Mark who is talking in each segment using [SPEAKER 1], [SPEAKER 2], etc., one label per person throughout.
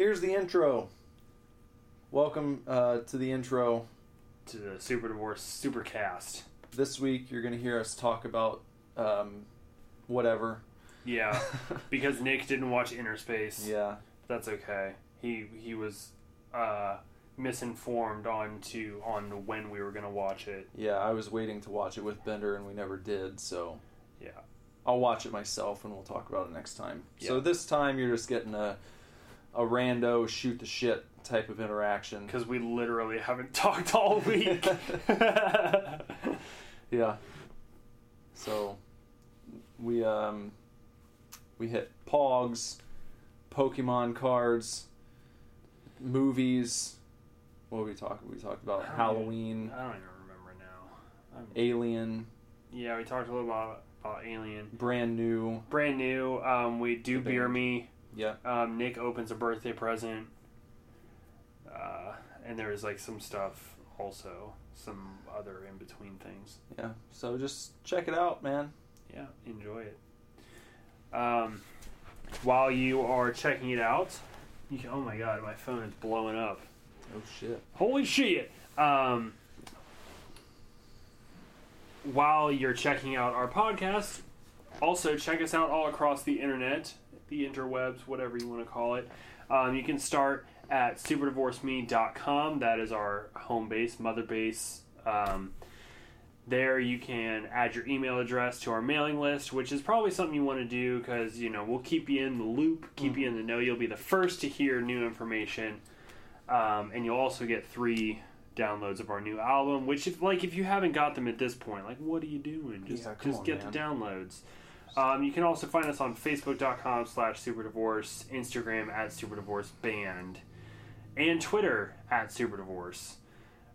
[SPEAKER 1] Here's the intro. Welcome uh, to the intro.
[SPEAKER 2] to the Super Divorce Supercast.
[SPEAKER 1] This week, you're going to hear us talk about um, whatever.
[SPEAKER 2] Yeah, because Nick didn't watch Innerspace.
[SPEAKER 1] Yeah.
[SPEAKER 2] That's okay. He he was uh, misinformed on to on when we were gonna watch it.
[SPEAKER 1] Yeah, I was waiting to watch it with Bender, and we never did. So
[SPEAKER 2] Yeah.
[SPEAKER 1] I'll watch it myself, and we'll talk about it next time. So this time, you're just getting a a rando shoot the shit type of interaction.
[SPEAKER 2] Because we literally haven't talked all week.
[SPEAKER 1] Yeah. So we um we hit Pogs, Pokemon cards, movies. What were we talking? We talked about
[SPEAKER 2] I
[SPEAKER 1] Halloween,
[SPEAKER 2] I don't even remember now. I'm-
[SPEAKER 1] Alien,
[SPEAKER 2] yeah, we talked a little about about Alien.
[SPEAKER 1] brand new.
[SPEAKER 2] Brand new. Um, we do beer me.
[SPEAKER 1] Yeah.
[SPEAKER 2] Um, Nick opens a birthday present. Uh, and there is like some stuff also, some other in between things.
[SPEAKER 1] Yeah. So just check it out, man.
[SPEAKER 2] Yeah, enjoy it. Um, while you are checking it out, you can, oh my god, my phone is blowing up.
[SPEAKER 1] Oh shit.
[SPEAKER 2] Holy shit! Um, while you're checking out our podcast, also check us out all across the internet, the interwebs, whatever you want to call it. Um, you can start at superdivorceme.com. That is our home base, mother base. Um, there you can add your email address to our mailing list, which is probably something you want to do because you know we'll keep you in the loop, keep you in the know. You'll be the first to hear new information, um, and you'll also get three downloads of our new album. Which, if like if you haven't got them at this point, like what are you doing? Just
[SPEAKER 1] Yeah,
[SPEAKER 2] just
[SPEAKER 1] on,
[SPEAKER 2] get
[SPEAKER 1] man.
[SPEAKER 2] the downloads. Um, you can also find us on Facebook.com slash Superdivorce, Instagram at Superdivorce Band, and Twitter at Superdivorce.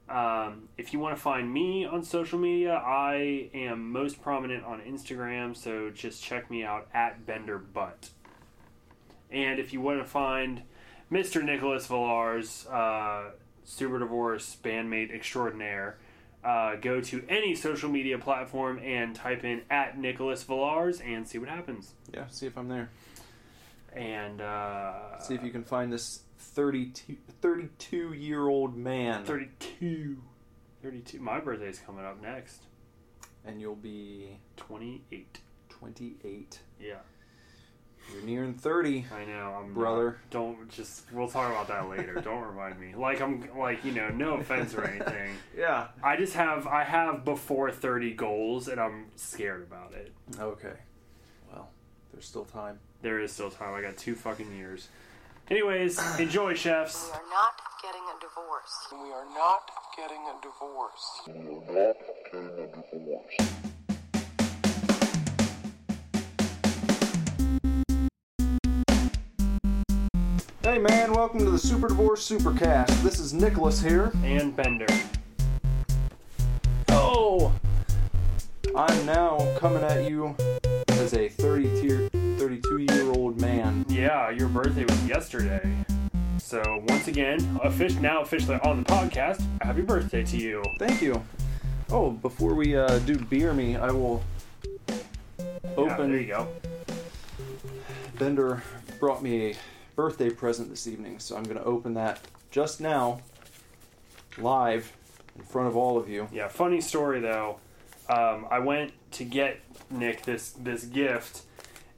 [SPEAKER 2] Um, if you want to find me on social media, I am most prominent on Instagram, so just check me out at Bender Butt. And if you want to find Mr. Nicholas Villars, uh, Super Divorce bandmate extraordinaire, uh, go to any social media platform and type in at Nicholas Villars and see what happens.
[SPEAKER 1] Yeah. See if I'm there.
[SPEAKER 2] And uh,
[SPEAKER 1] See if you can find this 32, 32 year old man,
[SPEAKER 2] 32. 32. My birthday's coming up next.
[SPEAKER 1] and you'll be
[SPEAKER 2] 28.
[SPEAKER 1] 28.
[SPEAKER 2] Yeah.
[SPEAKER 1] You're nearing 30,
[SPEAKER 2] I know, I'm
[SPEAKER 1] brother.
[SPEAKER 2] not- don't just. We'll talk about that later. don't remind me. Like I'm like you know, no offense or anything.
[SPEAKER 1] Yeah.
[SPEAKER 2] I just have I have before thirty goals, and I'm scared about it.
[SPEAKER 1] Okay. Well, there's still time.
[SPEAKER 2] There is still time. I got two fucking years. Anyways, enjoy, chefs.
[SPEAKER 3] We are not getting a divorce.
[SPEAKER 4] We are not getting a divorce.
[SPEAKER 1] Hey man, welcome to the Super Divorce Supercast. This is Nicholas here.
[SPEAKER 2] And Bender.
[SPEAKER 1] Oh! I'm now coming at you as a 32 year old man.
[SPEAKER 2] Yeah, your birthday was yesterday. So once again, offic- now officially on the podcast, happy birthday to you.
[SPEAKER 1] Thank you. Oh, before we uh, do beer me, I will
[SPEAKER 2] Yeah,
[SPEAKER 1] open.
[SPEAKER 2] there you go.
[SPEAKER 1] Bender brought me a birthday present this evening, so I'm going to open that just now, live, in front of all of you.
[SPEAKER 2] Yeah, funny story though. Um, I went to get Nick this this gift,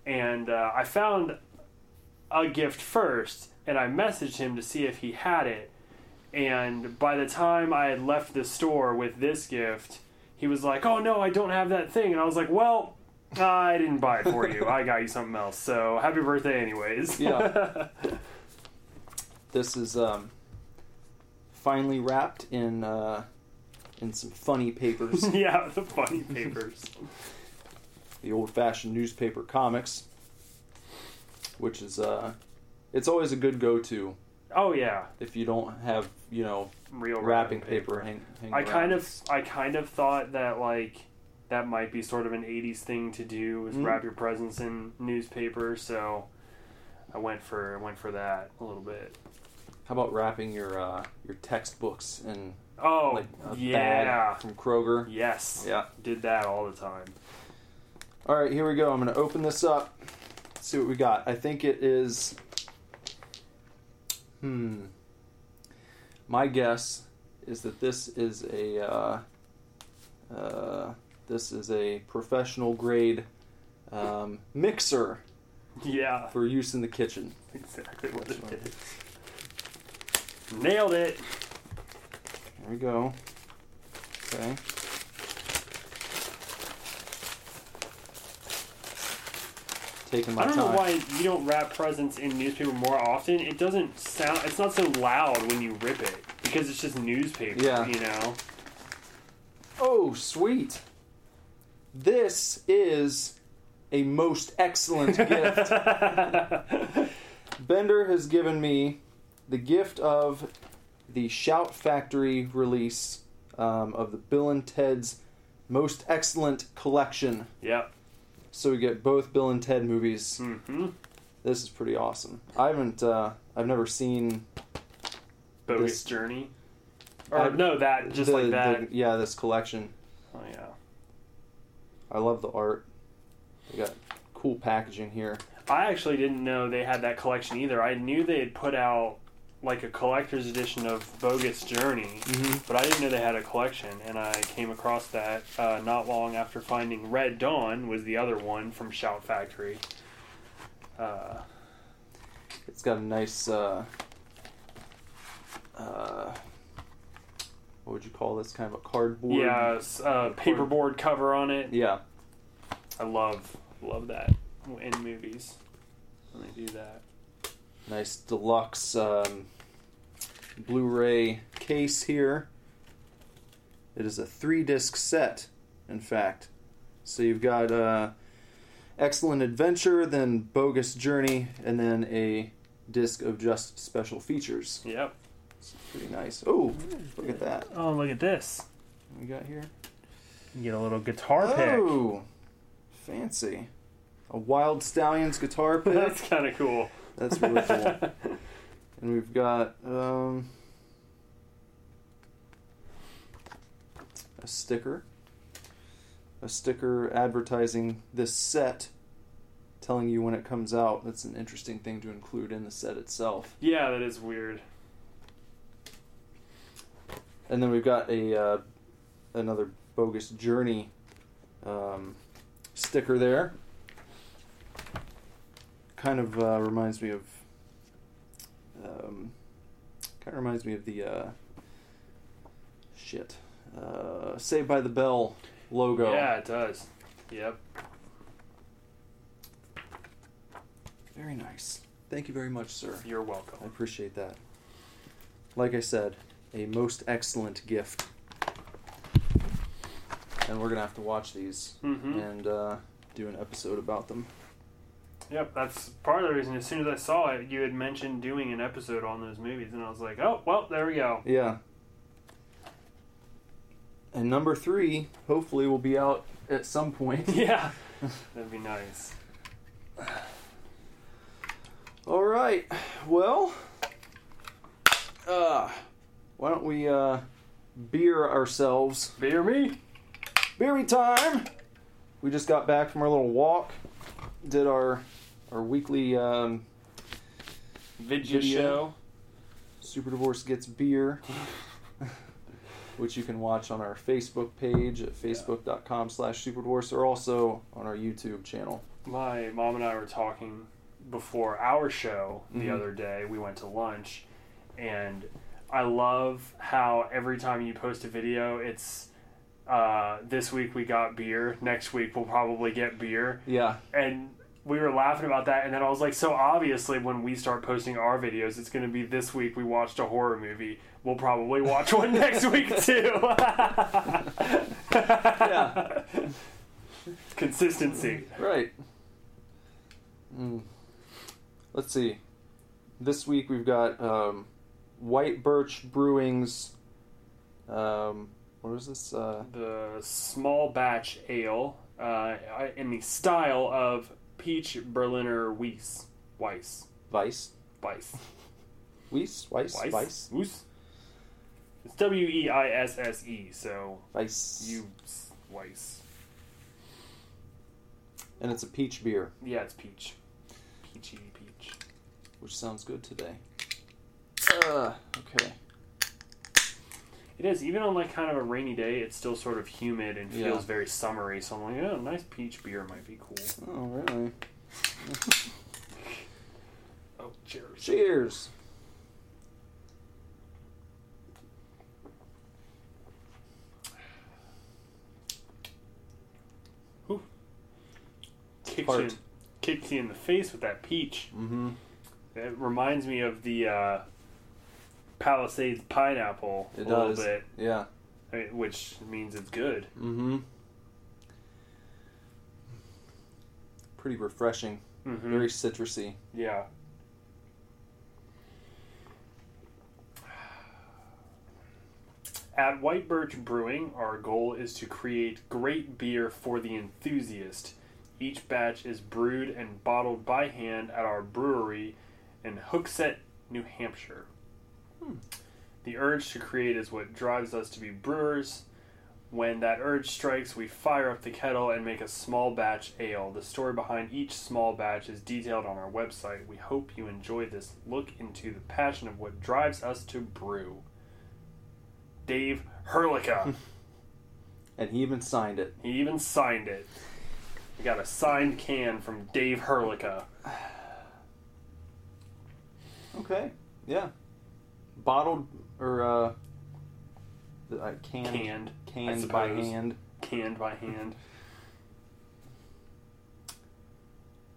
[SPEAKER 2] and uh, I found a gift first, and I messaged him to see if he had it. And by the time I had left the store with this gift, he was like, "Oh no, I don't have that thing," and I was like, "Well." I didn't buy it for you. I got you something else. So happy birthday, anyways.
[SPEAKER 1] Yeah. This is um, finally wrapped in uh, in some funny papers,
[SPEAKER 2] yeah, the funny papers.
[SPEAKER 1] the old-fashioned newspaper comics, which is uh, it's always a good go-to
[SPEAKER 2] Oh yeah,
[SPEAKER 1] if you don't have you know
[SPEAKER 2] real
[SPEAKER 1] wrapping paper. Hang, hang
[SPEAKER 2] I
[SPEAKER 1] around.
[SPEAKER 2] kind of I kind of thought that like that might be sort of an 80s thing to do is
[SPEAKER 1] Mhm.
[SPEAKER 2] wrap your presents in newspaper so I went for I went for that a little bit.
[SPEAKER 1] How about wrapping your uh, your textbooks in
[SPEAKER 2] Oh,
[SPEAKER 1] like a
[SPEAKER 2] yeah.
[SPEAKER 1] bag from Kroger?
[SPEAKER 2] Yes.
[SPEAKER 1] Yeah.
[SPEAKER 2] Did that all the time.
[SPEAKER 1] All right, here we go. I'm going to open this up. See what we got. I think it is Hmm. My guess is that this is a uh, uh, this is a professional grade um, mixer
[SPEAKER 2] Yeah,
[SPEAKER 1] for use in the kitchen.
[SPEAKER 2] exactly what it is. Nailed it.
[SPEAKER 1] There we go. Okay. Taking my time.
[SPEAKER 2] I don't
[SPEAKER 1] time.
[SPEAKER 2] know why you don't wrap presents in newspaper more often. It doesn't sound. It's not so loud when you rip it because it's just newspaper.
[SPEAKER 1] Yeah.
[SPEAKER 2] You know.
[SPEAKER 1] Oh, sweet. This is a most excellent gift. Bender has given me the gift of the Shout Factory release um, of the Bill and Ted's Most Excellent Collection.
[SPEAKER 2] yep.
[SPEAKER 1] So we get both Bill and Ted movies.
[SPEAKER 2] Mm-hmm.
[SPEAKER 1] This is pretty awesome. I haven't, uh, I've never seen
[SPEAKER 2] Bogus
[SPEAKER 1] This-
[SPEAKER 2] Journey. Or
[SPEAKER 1] I-
[SPEAKER 2] no, that just
[SPEAKER 1] the-
[SPEAKER 2] like that.
[SPEAKER 1] the- yeah, this collection.
[SPEAKER 2] oh yeah.
[SPEAKER 1] I love the art. They got cool packaging here.
[SPEAKER 2] I actually didn't know they had that collection either. I knew they had put out like a collector's edition of Bogus Journey,
[SPEAKER 1] Mhm.
[SPEAKER 2] but I didn't know they had a collection. And I came across that uh, not long after finding Red Dawn was the other one from Shout Factory. Uh,
[SPEAKER 1] It's got a nice, uh, uh, what would you call this? Kind of a cardboard.
[SPEAKER 2] yeah, s- uh, paperboard cover on it.
[SPEAKER 1] Yeah.
[SPEAKER 2] I love love that in movies when they do that.
[SPEAKER 1] Nice deluxe um, Blu-ray case here. It is a three-disc set, in fact. So you've got uh, Excellent Adventure, then Bogus Journey, and then a disc of just special features.
[SPEAKER 2] Yep.
[SPEAKER 1] Pretty nice. Oh, look at that.
[SPEAKER 2] Oh, look at this.
[SPEAKER 1] What we got here?
[SPEAKER 2] You get a little guitar pick.
[SPEAKER 1] Oh, fancy. A Wyld Stallyns guitar pick.
[SPEAKER 2] That's kind of cool.
[SPEAKER 1] That's really cool. And we've got um, a sticker. A sticker advertising this set, telling you when it comes out. That's an interesting thing to include in the set itself.
[SPEAKER 2] yeah, that is weird.
[SPEAKER 1] And then we've got a uh, another bogus journey um, sticker there. Kind of uh, reminds me of. Um, kind of reminds me of the uh, shit. Uh, Saved by the Bell logo.
[SPEAKER 2] Yeah, it does. Yep.
[SPEAKER 1] Very nice. Thank you very much, sir.
[SPEAKER 2] You're welcome.
[SPEAKER 1] I appreciate that. Like I said, a most excellent gift. And we're gonna have to watch these
[SPEAKER 2] Mm-hmm.
[SPEAKER 1] and uh, do an episode about them.
[SPEAKER 2] Yep, that's part of the reason. As soon as I saw it, you had mentioned doing an episode on those movies, and I was like, oh, well, there we go.
[SPEAKER 1] Yeah. And number three, hopefully, will be out at some point.
[SPEAKER 2] yeah. That'd be nice.
[SPEAKER 1] All right. Well, uh, why don't we uh, beer ourselves?
[SPEAKER 2] Beer me?
[SPEAKER 1] Beery time! We just got back from our little walk. Did our our weekly
[SPEAKER 2] Video,
[SPEAKER 1] um, Video.
[SPEAKER 2] show.
[SPEAKER 1] Super Divorce Gets Beer, which you can watch on our Facebook page at facebook.com slash superdivorce or also on our YouTube channel.
[SPEAKER 2] My mom and I were talking before our show the
[SPEAKER 1] Mhm.
[SPEAKER 2] other day. We went to lunch, and I love how every time you post a video, it's uh, this week we got beer. Next week we'll probably get beer,
[SPEAKER 1] Yeah.
[SPEAKER 2] and we were laughing about that. And then I was like, so obviously when we start posting our videos, it's going to be this week we watched a horror movie. We'll probably watch one next week too.
[SPEAKER 1] Yeah.
[SPEAKER 2] Consistency.
[SPEAKER 1] Right. Mm. Let's see. This week we've got um, White Birch Brewing's. Um, what is this? Uh,
[SPEAKER 2] the small batch ale uh, in the style of peach Berliner Weiss. Weiss.
[SPEAKER 1] Weiss?
[SPEAKER 2] Weiss.
[SPEAKER 1] Weiss? Weiss?
[SPEAKER 2] Weiss.
[SPEAKER 1] Weiss?
[SPEAKER 2] Weiss. It's W E I S S E, so
[SPEAKER 1] Weiss.
[SPEAKER 2] you Weiss.
[SPEAKER 1] And it's a peach beer,
[SPEAKER 2] Yeah, it's peach. Peachy peach.
[SPEAKER 1] which sounds good today. Uh, okay.
[SPEAKER 2] It is even on like kind of a rainy day. It's still sort of humid and
[SPEAKER 1] Yeah.
[SPEAKER 2] feels very summery. So I'm like, yeah, a nice peach beer might be cool.
[SPEAKER 1] Oh, really?
[SPEAKER 2] Oh, cheers.
[SPEAKER 1] Cheers.
[SPEAKER 2] Kicks
[SPEAKER 1] Fart.
[SPEAKER 2] you, kicks you in the face with that peach.
[SPEAKER 1] Mm-hmm.
[SPEAKER 2] It reminds me of the uh, Palisades pineapple
[SPEAKER 1] It
[SPEAKER 2] a little
[SPEAKER 1] does.
[SPEAKER 2] bit,
[SPEAKER 1] Yeah.
[SPEAKER 2] Which means it's good.
[SPEAKER 1] Mm-hmm. Pretty refreshing.
[SPEAKER 2] Mm-hmm.
[SPEAKER 1] Very citrusy.
[SPEAKER 2] Yeah. At White Birch Brewing, our goal is to create great beer for the enthusiast. Each batch is brewed and bottled by hand at our brewery in Hooksett, New Hampshire. The urge to create is what drives us to be brewers. When that urge strikes, we fire up the kettle and make a small batch ale. The story behind each small batch is detailed on our website. We hope you enjoy this look into the passion of what drives us to brew. Dave Herlica.
[SPEAKER 1] And he even signed it.
[SPEAKER 2] he even signed it. We got a signed can from Dave Herlica.
[SPEAKER 1] Okay. Yeah. Bottled or uh, uh canned
[SPEAKER 2] Canned. I
[SPEAKER 1] canned by hand.
[SPEAKER 2] Canned by hand.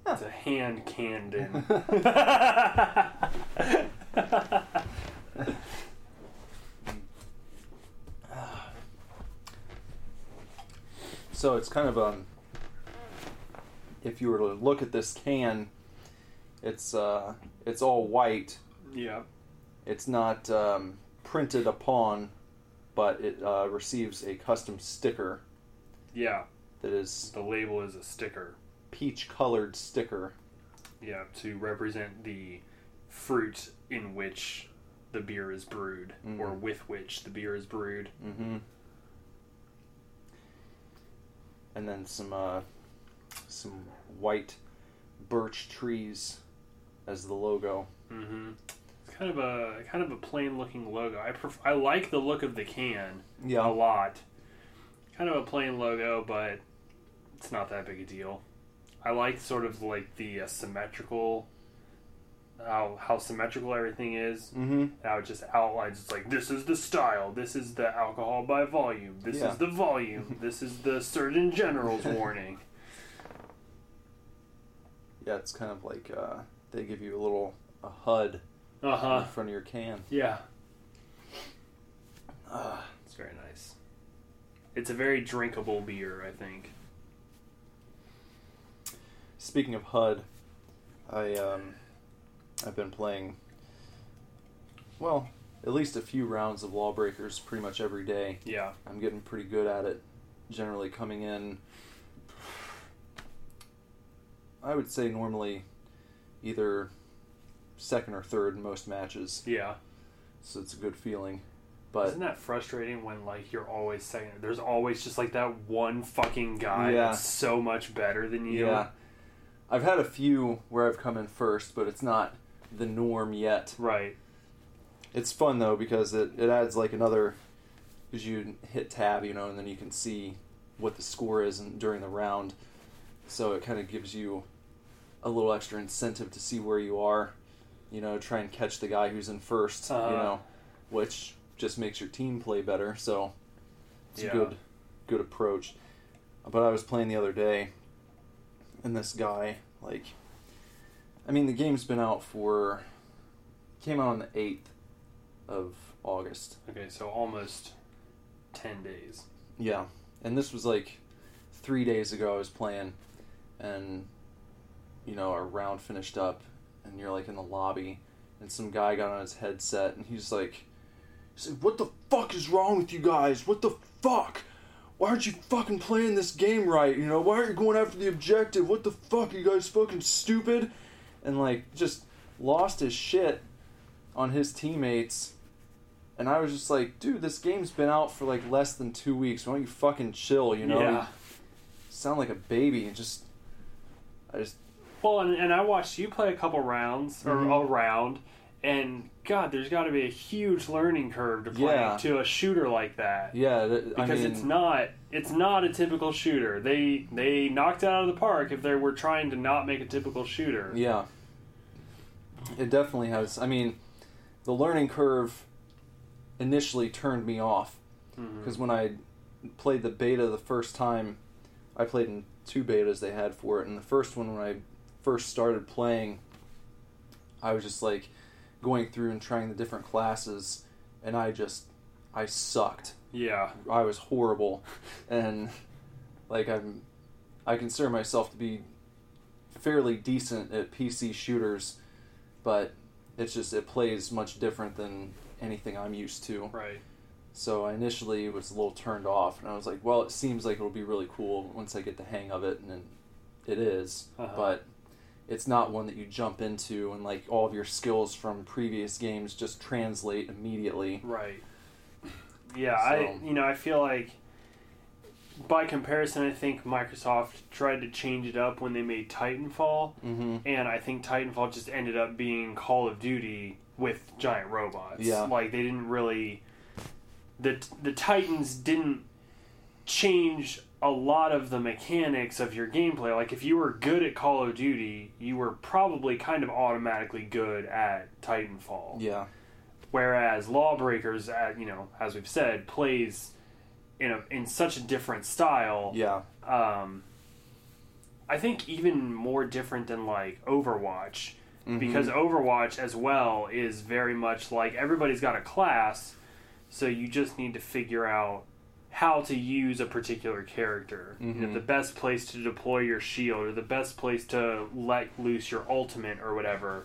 [SPEAKER 2] It's a hand canned in.
[SPEAKER 1] So it's kind of um if you were to look at this can, it's uh it's all white.
[SPEAKER 2] yeah.
[SPEAKER 1] It's not um, printed upon, but it uh, receives a custom sticker
[SPEAKER 2] Yeah.
[SPEAKER 1] that is
[SPEAKER 2] The label is a sticker.
[SPEAKER 1] peach colored sticker.
[SPEAKER 2] Yeah, to represent the fruit in which the beer is brewed, or
[SPEAKER 1] Mhm.
[SPEAKER 2] with which the beer is brewed.
[SPEAKER 1] Mm-hmm. And then some uh, some white birch trees as the logo.
[SPEAKER 2] Mm-hmm. Kind of a kind of a plain looking logo. I pref- I like the look of the can
[SPEAKER 1] Yeah.
[SPEAKER 2] a lot. Kind of a plain logo, but it's not that big a deal. I like sort of like the uh, symmetrical, how how symmetrical everything is.
[SPEAKER 1] Mm-hmm.
[SPEAKER 2] How it just outlines. It's like this is the style. This is the alcohol by volume. This
[SPEAKER 1] Yeah.
[SPEAKER 2] is the volume. this is the Surgeon General's warning.
[SPEAKER 1] Yeah, it's kind of like uh, they give you a little a HUD
[SPEAKER 2] Uh
[SPEAKER 1] in front of your can.
[SPEAKER 2] Yeah.
[SPEAKER 1] Uh,
[SPEAKER 2] It's very nice. It's a very drinkable beer, I think.
[SPEAKER 1] speaking of HUD, I um, I've been playing. Well, at least a few rounds of Lawbreakers pretty much every day.
[SPEAKER 2] Yeah.
[SPEAKER 1] I'm getting pretty good at it. Generally coming in, I would say normally either second or third in most matches.
[SPEAKER 2] Yeah.
[SPEAKER 1] So it's a good feeling. But
[SPEAKER 2] Isn't that frustrating when like you're always second? There's always just like that one fucking guy
[SPEAKER 1] Yeah.
[SPEAKER 2] that's so much better than you.
[SPEAKER 1] yeah, I've had a few where I've come in first, but it's not the norm yet.
[SPEAKER 2] Right.
[SPEAKER 1] It's fun though because it, it adds like another because you hit tab, you know, and then you can see what the score is in, during the round. So it kind of gives you a little extra incentive to see where you are. You know, try and catch the guy who's in 1st
[SPEAKER 2] Uh-huh.
[SPEAKER 1] You know, which just makes your team play better. So it's
[SPEAKER 2] Yeah.
[SPEAKER 1] a good good approach. But I was playing the other day, and this guy like, I mean, the game's been out for came out on the eighth of August.
[SPEAKER 2] Okay, so almost ten days.
[SPEAKER 1] Yeah, and this was like three days ago. I was playing, and you know our round finished up, and you're like in the lobby, and some guy got on his headset, and he's like, he said, "What the fuck is wrong with you guys? What the fuck? Why aren't you fucking playing this game right? You know, why aren't you going after the objective? What the fuck? Are you guys fucking stupid?" And like just lost his shit on his teammates. And I was just like, dude, this game's been out for like less than two weeks. Why don't you fucking chill, you know?
[SPEAKER 2] Yeah.
[SPEAKER 1] Sound like a baby and just I just
[SPEAKER 2] Well, and, and I watched you play a couple rounds or
[SPEAKER 1] Mhm.
[SPEAKER 2] a round, And God, there's got to be a huge learning curve to play
[SPEAKER 1] Yeah.
[SPEAKER 2] to a shooter like that.
[SPEAKER 1] Yeah, th- I
[SPEAKER 2] because
[SPEAKER 1] mean,
[SPEAKER 2] it's not it's not a typical shooter. They they knocked it out of the park if they were trying to not make a typical shooter.
[SPEAKER 1] Yeah. It definitely has. I mean, the learning curve initially turned me off because when I played the beta the first time, I played in two betas they had for it, and the first one when I first started playing, I was just like going through and trying the different classes, and I just I sucked.
[SPEAKER 2] Yeah.
[SPEAKER 1] I was horrible, and like I'm, I consider myself to be fairly decent at PC shooters, but it's just it plays much different than anything I'm used to.
[SPEAKER 2] Right.
[SPEAKER 1] So I initially was a little turned off, and I was like, well, it seems like it'll be really cool once I get the hang of it, and then it is,
[SPEAKER 2] Uh-huh.
[SPEAKER 1] but it's not one that you jump into and like all of your skills from previous games just translate immediately.
[SPEAKER 2] Right. Yeah, I you know I feel like by comparison, I think Microsoft tried to change it up when they made Titanfall,
[SPEAKER 1] Mm-hmm.
[SPEAKER 2] and I think Titanfall just ended up being Call of Duty with giant robots.
[SPEAKER 1] Yeah.
[SPEAKER 2] like they didn't really the the Titans didn't change a lot of the mechanics of your gameplay. Like if you were good at Call of Duty, you were probably kind of automatically good at Titanfall.
[SPEAKER 1] Yeah.
[SPEAKER 2] Whereas Lawbreakers, uh, you know, as we've said, plays in a in such a different style.
[SPEAKER 1] Yeah.
[SPEAKER 2] Um, I think even more different than like Overwatch, because Overwatch as well is very much like everybody's got a class, so you just need to figure out how to use a particular character. You know,
[SPEAKER 1] Mhm.
[SPEAKER 2] the best place to deploy your shield, or the best place to let loose your ultimate, or whatever.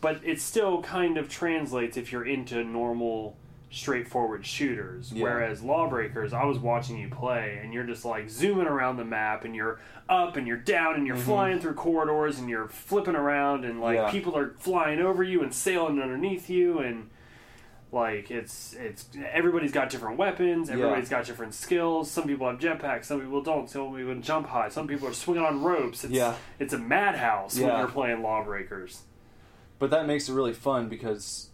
[SPEAKER 2] But it still kind of translates if you're into normal, straightforward shooters.
[SPEAKER 1] Yeah.
[SPEAKER 2] Whereas Lawbreakers, I was watching you play, and you're just like zooming around the map, and you're up and you're down, and you're flying through corridors, and you're flipping around, and like
[SPEAKER 1] Yeah.
[SPEAKER 2] people are flying over you and sailing underneath you, and like it's it's everybody's got different weapons, everybody's got different skills. Some people have jetpacks, some people don't. Some people can jump high. Some people are swinging on ropes. It's,
[SPEAKER 1] Yeah.
[SPEAKER 2] it's a madhouse when you're playing Lawbreakers.
[SPEAKER 1] But that makes it really fun because,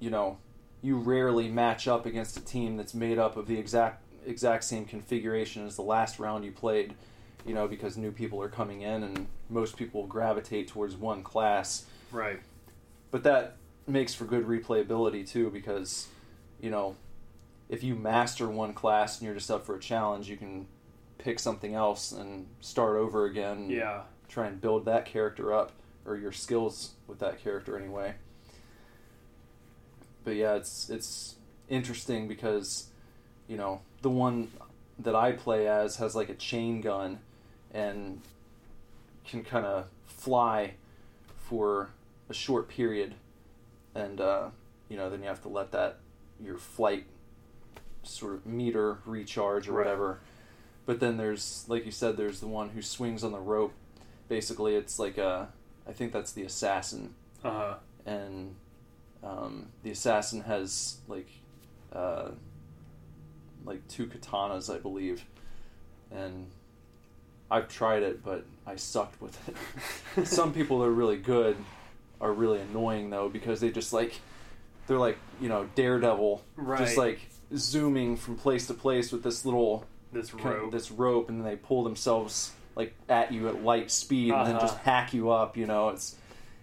[SPEAKER 1] you know, you rarely match up against a team that's made up of the exact exact same configuration as the last round you played. You know, because new people are coming in and most people gravitate towards one class.
[SPEAKER 2] Right.
[SPEAKER 1] But that makes for good replayability too because, you know, if you master one class and you're just up for a challenge, you can pick something else and start over again.
[SPEAKER 2] Yeah.
[SPEAKER 1] try and build that character up or your skills with that character anyway. But yeah, it's it's interesting because you know the one that I play as has like a chain gun and can kind of fly for a short period, and uh, you know then you have to let that your flight sort of meter recharge or
[SPEAKER 2] Right.
[SPEAKER 1] whatever. But then there's like you said, there's the one who swings on the rope. Basically, it's like a I think that's the assassin,
[SPEAKER 2] Uh huh.
[SPEAKER 1] and um, the assassin has like uh, like two katanas, I believe, and I've tried it, but I sucked with it. Some people are really good are really annoying though because they just like they're like you know daredevil,
[SPEAKER 2] Right.
[SPEAKER 1] just like zooming from place to place with this little
[SPEAKER 2] This rope.
[SPEAKER 1] this rope, and then they pull themselves like at you at light speed, and then
[SPEAKER 2] Uh-huh.
[SPEAKER 1] just hack you up. You know, it's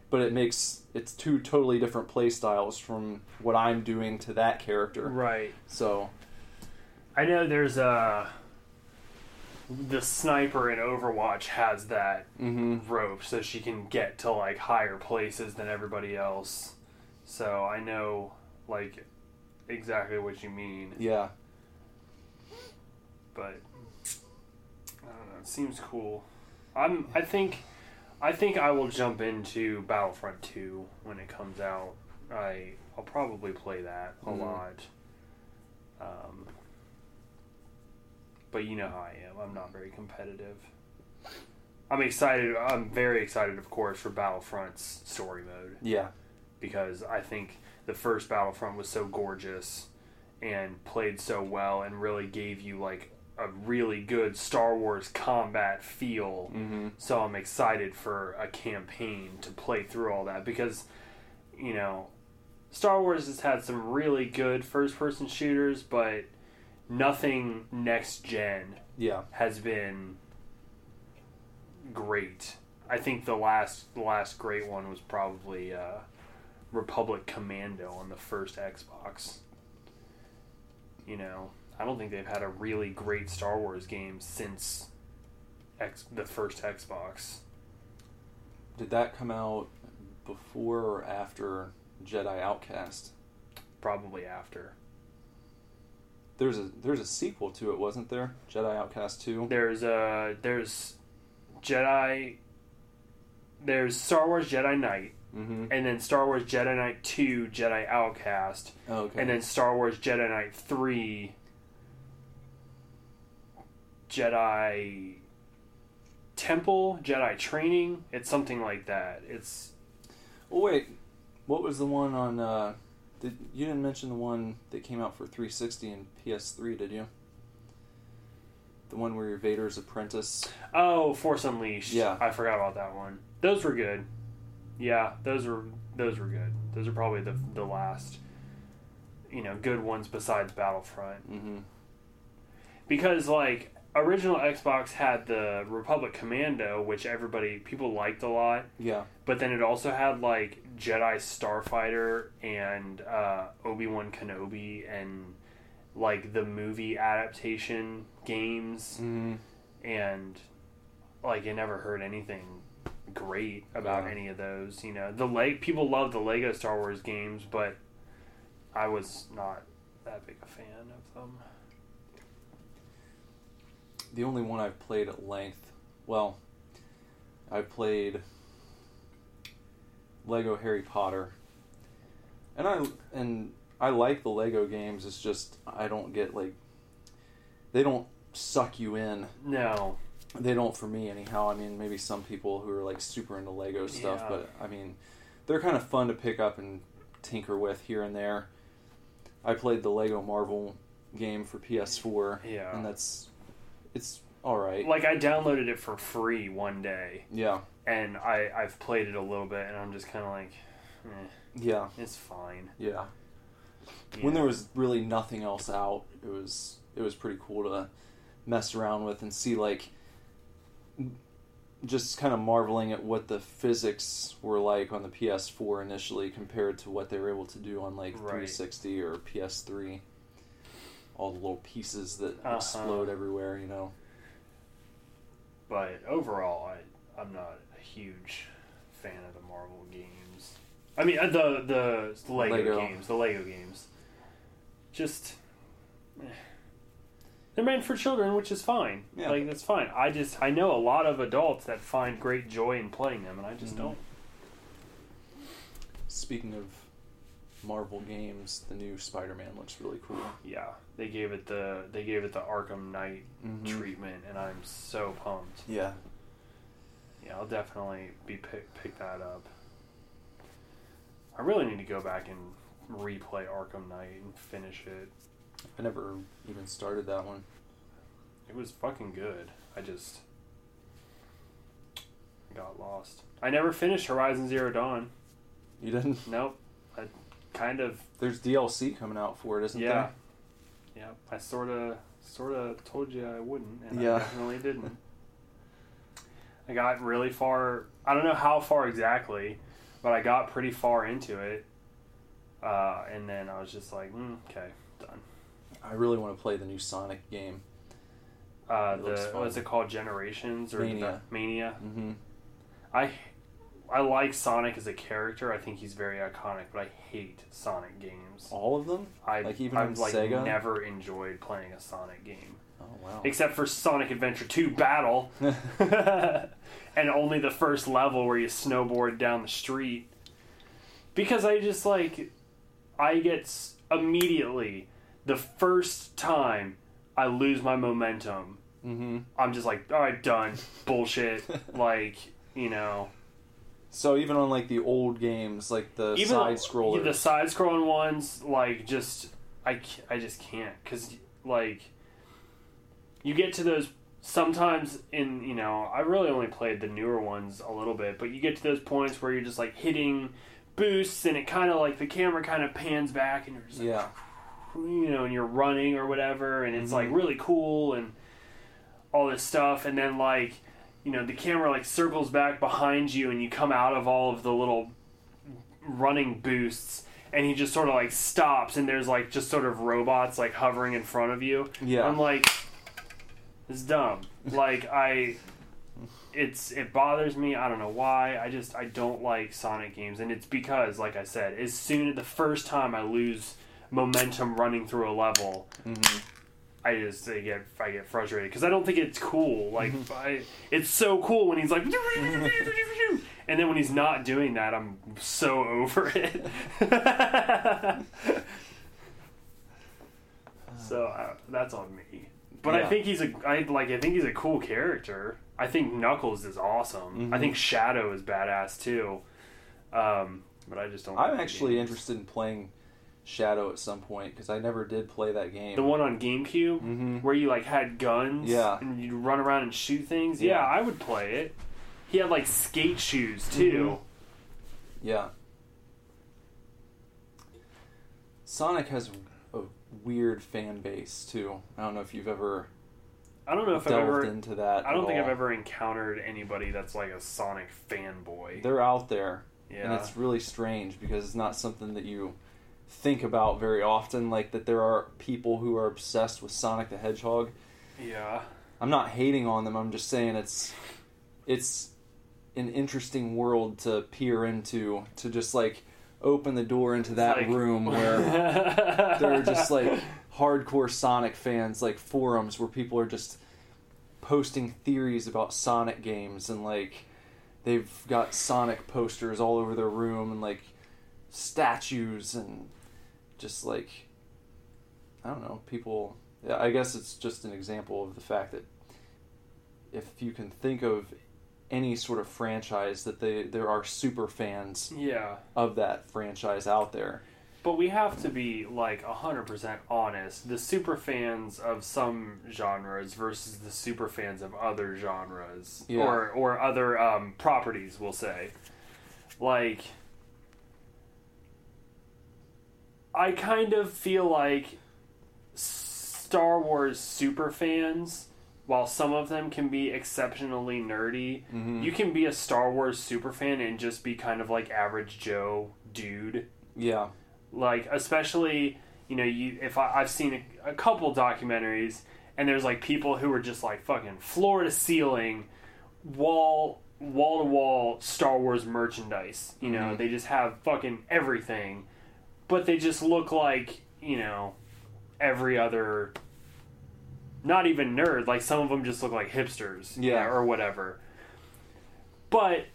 [SPEAKER 1] but it makes it's two totally different play styles from what I'm doing to that character.
[SPEAKER 2] Right.
[SPEAKER 1] So
[SPEAKER 2] I know there's a. The sniper in Overwatch has that
[SPEAKER 1] mhm.
[SPEAKER 2] rope so she can get to like higher places than everybody else. So I know like exactly what you mean.
[SPEAKER 1] yeah,
[SPEAKER 2] but I don't know. It seems cool. I'm. I think. I think I will jump into Battlefront Two when it comes out. I. I'll probably play that a
[SPEAKER 1] Mhm.
[SPEAKER 2] lot. Um, but you know how I am. I'm not very competitive. I'm excited. I'm very excited, of course, for Battlefront's story mode
[SPEAKER 1] yeah,
[SPEAKER 2] because I think the first Battlefront was so gorgeous and played so well and really gave you like a really good Star Wars combat feel.
[SPEAKER 1] mm-hmm.
[SPEAKER 2] So I'm excited for a campaign to play through all that because you know, Star Wars has had some really good first person shooters, but nothing next gen
[SPEAKER 1] Yeah.
[SPEAKER 2] has been great. I think the last the last great one was probably uh, Republic Commando on the first Xbox. You know, I don't think they've had a really great Star Wars game since X, the first Xbox.
[SPEAKER 1] Did that come out before or after Jedi Outcast?
[SPEAKER 2] Probably after.
[SPEAKER 1] There's a there's a sequel to it, wasn't there? Jedi Outcast Two.
[SPEAKER 2] There's uh there's Jedi. There's Star Wars Jedi Knight,
[SPEAKER 1] Mm-hmm.
[SPEAKER 2] and then Star Wars Jedi Knight Two Jedi Outcast,
[SPEAKER 1] Okay.
[SPEAKER 2] and then Star Wars Jedi Knight 3 Jedi Temple, Jedi Training. It's something like that. It's
[SPEAKER 1] oh wait, what was the one on? Uh, did you didn't mention the one that came out for 360 and PS3? Did you? The one where you're Vader's apprentice.
[SPEAKER 2] oh, Force Unleashed.
[SPEAKER 1] Yeah.
[SPEAKER 2] I forgot about that one. Those were good. Yeah, those were those were good. Those are probably the the last you know, good ones besides Battlefront.
[SPEAKER 1] Mm-hmm.
[SPEAKER 2] because like original Xbox had the Republic Commando, which everybody people liked a lot,
[SPEAKER 1] Yeah.
[SPEAKER 2] but then it also had like Jedi Starfighter and uh, Obi Wan Kenobi and like the movie adaptation games,
[SPEAKER 1] Mm-hmm.
[SPEAKER 2] and like I never heard anything great about
[SPEAKER 1] Yeah.
[SPEAKER 2] any of those. You know, the leg people love the Lego Star Wars games, but I was not that big a fan of them.
[SPEAKER 1] The only one I've played at length, well, I played Lego Harry Potter, and I and I like the Lego games. It's just I don't get like they don't suck you in.
[SPEAKER 2] No,
[SPEAKER 1] They don't for me anyhow. I mean, maybe some people who are like super into Lego stuff,
[SPEAKER 2] Yeah.
[SPEAKER 1] but I mean, they're kind of fun to pick up and tinker with here and there. I played the Lego Marvel game for PS4,
[SPEAKER 2] Yeah.
[SPEAKER 1] and that's it's all right.
[SPEAKER 2] like I downloaded it for free one day,
[SPEAKER 1] yeah,
[SPEAKER 2] and I I've played it a little bit, and I'm just kind of like, eh,
[SPEAKER 1] yeah,
[SPEAKER 2] it's fine.
[SPEAKER 1] yeah.
[SPEAKER 2] you
[SPEAKER 1] When there was really nothing else out, it was it was pretty cool to mess around with and see like just kind of marveling at what the physics were like on the PS4 initially compared to what they were able to do on like
[SPEAKER 2] Right.
[SPEAKER 1] 360 or PS3. All the little pieces that
[SPEAKER 2] Uh-huh.
[SPEAKER 1] explode everywhere, you know.
[SPEAKER 2] but overall, I I'm not a huge fan of the Marvel games. I mean, uh, the the, the Lego,
[SPEAKER 1] Lego.
[SPEAKER 2] games, the Lego games, just. eh. They're meant for children, which is fine.
[SPEAKER 1] Yeah.
[SPEAKER 2] Like that's fine. I just I know a lot of adults that find great joy in playing them, and I just
[SPEAKER 1] Mhm.
[SPEAKER 2] don't.
[SPEAKER 1] Speaking of Marvel games, the new Spider-Man looks really cool.
[SPEAKER 2] Yeah, they gave it the they gave it the Arkham Knight
[SPEAKER 1] Mhm.
[SPEAKER 2] treatment, and I'm so pumped.
[SPEAKER 1] Yeah.
[SPEAKER 2] Yeah, I'll definitely be pick pick that up. I really need to go back and replay Arkham Knight and finish it.
[SPEAKER 1] I never even started that one.
[SPEAKER 2] It was fucking good. I just got lost. I never finished Horizon Zero Dawn.
[SPEAKER 1] You didn't?
[SPEAKER 2] Nope. I kind of
[SPEAKER 1] There's DLC coming out for it, isn't
[SPEAKER 2] yeah.
[SPEAKER 1] there?
[SPEAKER 2] Yeah, I sort of sort of told you I wouldn't, and
[SPEAKER 1] Yeah.
[SPEAKER 2] I definitely didn't. I got really far. I don't know how far exactly, but I got pretty far into it, uh, and then I was just like, mm, okay, done.
[SPEAKER 1] I really want to play the new Sonic game.
[SPEAKER 2] Uh,
[SPEAKER 1] It
[SPEAKER 2] the what's it called? Generations or
[SPEAKER 1] Mania.
[SPEAKER 2] The, Mania.
[SPEAKER 1] Mm-hmm.
[SPEAKER 2] I I like Sonic as a character. I think he's very iconic, but I hate Sonic games.
[SPEAKER 1] All of them?
[SPEAKER 2] I
[SPEAKER 1] like even
[SPEAKER 2] I've like
[SPEAKER 1] Sega?
[SPEAKER 2] never enjoyed playing a Sonic game.
[SPEAKER 1] Oh wow.
[SPEAKER 2] except for Sonic Adventure 2 Battle, and only the first level where you snowboard down the street. Because I just like, I get immediately the first time I lose my momentum,
[SPEAKER 1] mm-hmm.
[SPEAKER 2] I'm just like, all right, done, bullshit. like, you know,
[SPEAKER 1] So even on like the old games, like the
[SPEAKER 2] even
[SPEAKER 1] side scrollers,
[SPEAKER 2] the side scrolling ones, like just I, I just can't. Because like you get to those sometimes in you know I really only played the newer ones a little bit, but you get to those points where you're just like hitting boosts, and it kind of like the camera kind of pans back, and you're just like,
[SPEAKER 1] Yeah.
[SPEAKER 2] you know, and you're running or whatever, and it's like mm-hmm. really cool and all this stuff, and then like, you know, the camera like circles back behind you, and you come out of all of the little running boosts, and he just sort of like stops, and there's like just sort of robots like hovering in front of you.
[SPEAKER 1] Yeah.
[SPEAKER 2] I'm like, it's dumb. like I. It's it bothers me. I don't know why. I just I don't like Sonic games, and it's because, like I said, as soon the first time I lose momentum running through a level, mm-hmm. I just I get I get frustrated because I don't think it's cool. Like I, it's so cool when he's like, and then when he's not doing that, I'm so over it. so uh, that's on me. But I think he's a I like I think he's a cool character. I think Knuckles is awesome. I think Shadow is badass too. Um, but I just don't.
[SPEAKER 1] I'm actually interested in playing Shadow at some point because I never did play that game.
[SPEAKER 2] The one on GameCube
[SPEAKER 1] Mhm.
[SPEAKER 2] where you like had guns,
[SPEAKER 1] Yeah.
[SPEAKER 2] and you'd run around and shoot things. Yeah.
[SPEAKER 1] Yeah.
[SPEAKER 2] I would play it. He had like skate shoes too.
[SPEAKER 1] Yeah. Sonic has a weird fan base too. I don't know if you've ever
[SPEAKER 2] I don't know if I've
[SPEAKER 1] delved
[SPEAKER 2] ever.
[SPEAKER 1] into that.
[SPEAKER 2] I don't think I've ever encountered anybody that's like a Sonic fanboy.
[SPEAKER 1] They're out there, and it's really strange because it's not something that you think about very often. Like that, there are people who are obsessed with Sonic the Hedgehog.
[SPEAKER 2] Yeah.
[SPEAKER 1] I'm not hating on them. I'm just saying it's it's an interesting world to peer into to just like open the door into that
[SPEAKER 2] like-
[SPEAKER 1] room where there are just like hardcore Sonic fans, like forums where people are just posting theories about Sonic games and like they've got Sonic posters all over their room and like statues and just like I don't know, people I guess it's just an example of the fact that if you can think of any sort of franchise that they there are super fans
[SPEAKER 2] yeah.
[SPEAKER 1] of that franchise out there.
[SPEAKER 2] But we have to be like 100% honest. The super fans of some genres versus the super fans of other genres
[SPEAKER 1] Yeah.
[SPEAKER 2] or or other um, properties, we'll say. Like I kind of feel like Star Wars super fans while some of them can be exceptionally nerdy,
[SPEAKER 1] Mhm.
[SPEAKER 2] you can be a Star Wars super fan and just be kind of like average Joe dude
[SPEAKER 1] Yeah.
[SPEAKER 2] like especially you know you if I, i've seen a, a couple documentaries and there's like people who are just like fucking floor to ceiling wall wall to wall star wars merchandise you know
[SPEAKER 1] Mhm.
[SPEAKER 2] they just have fucking everything but they just look like you know every other not even nerd like some of them just look like hipsters
[SPEAKER 1] Yeah.
[SPEAKER 2] or whatever but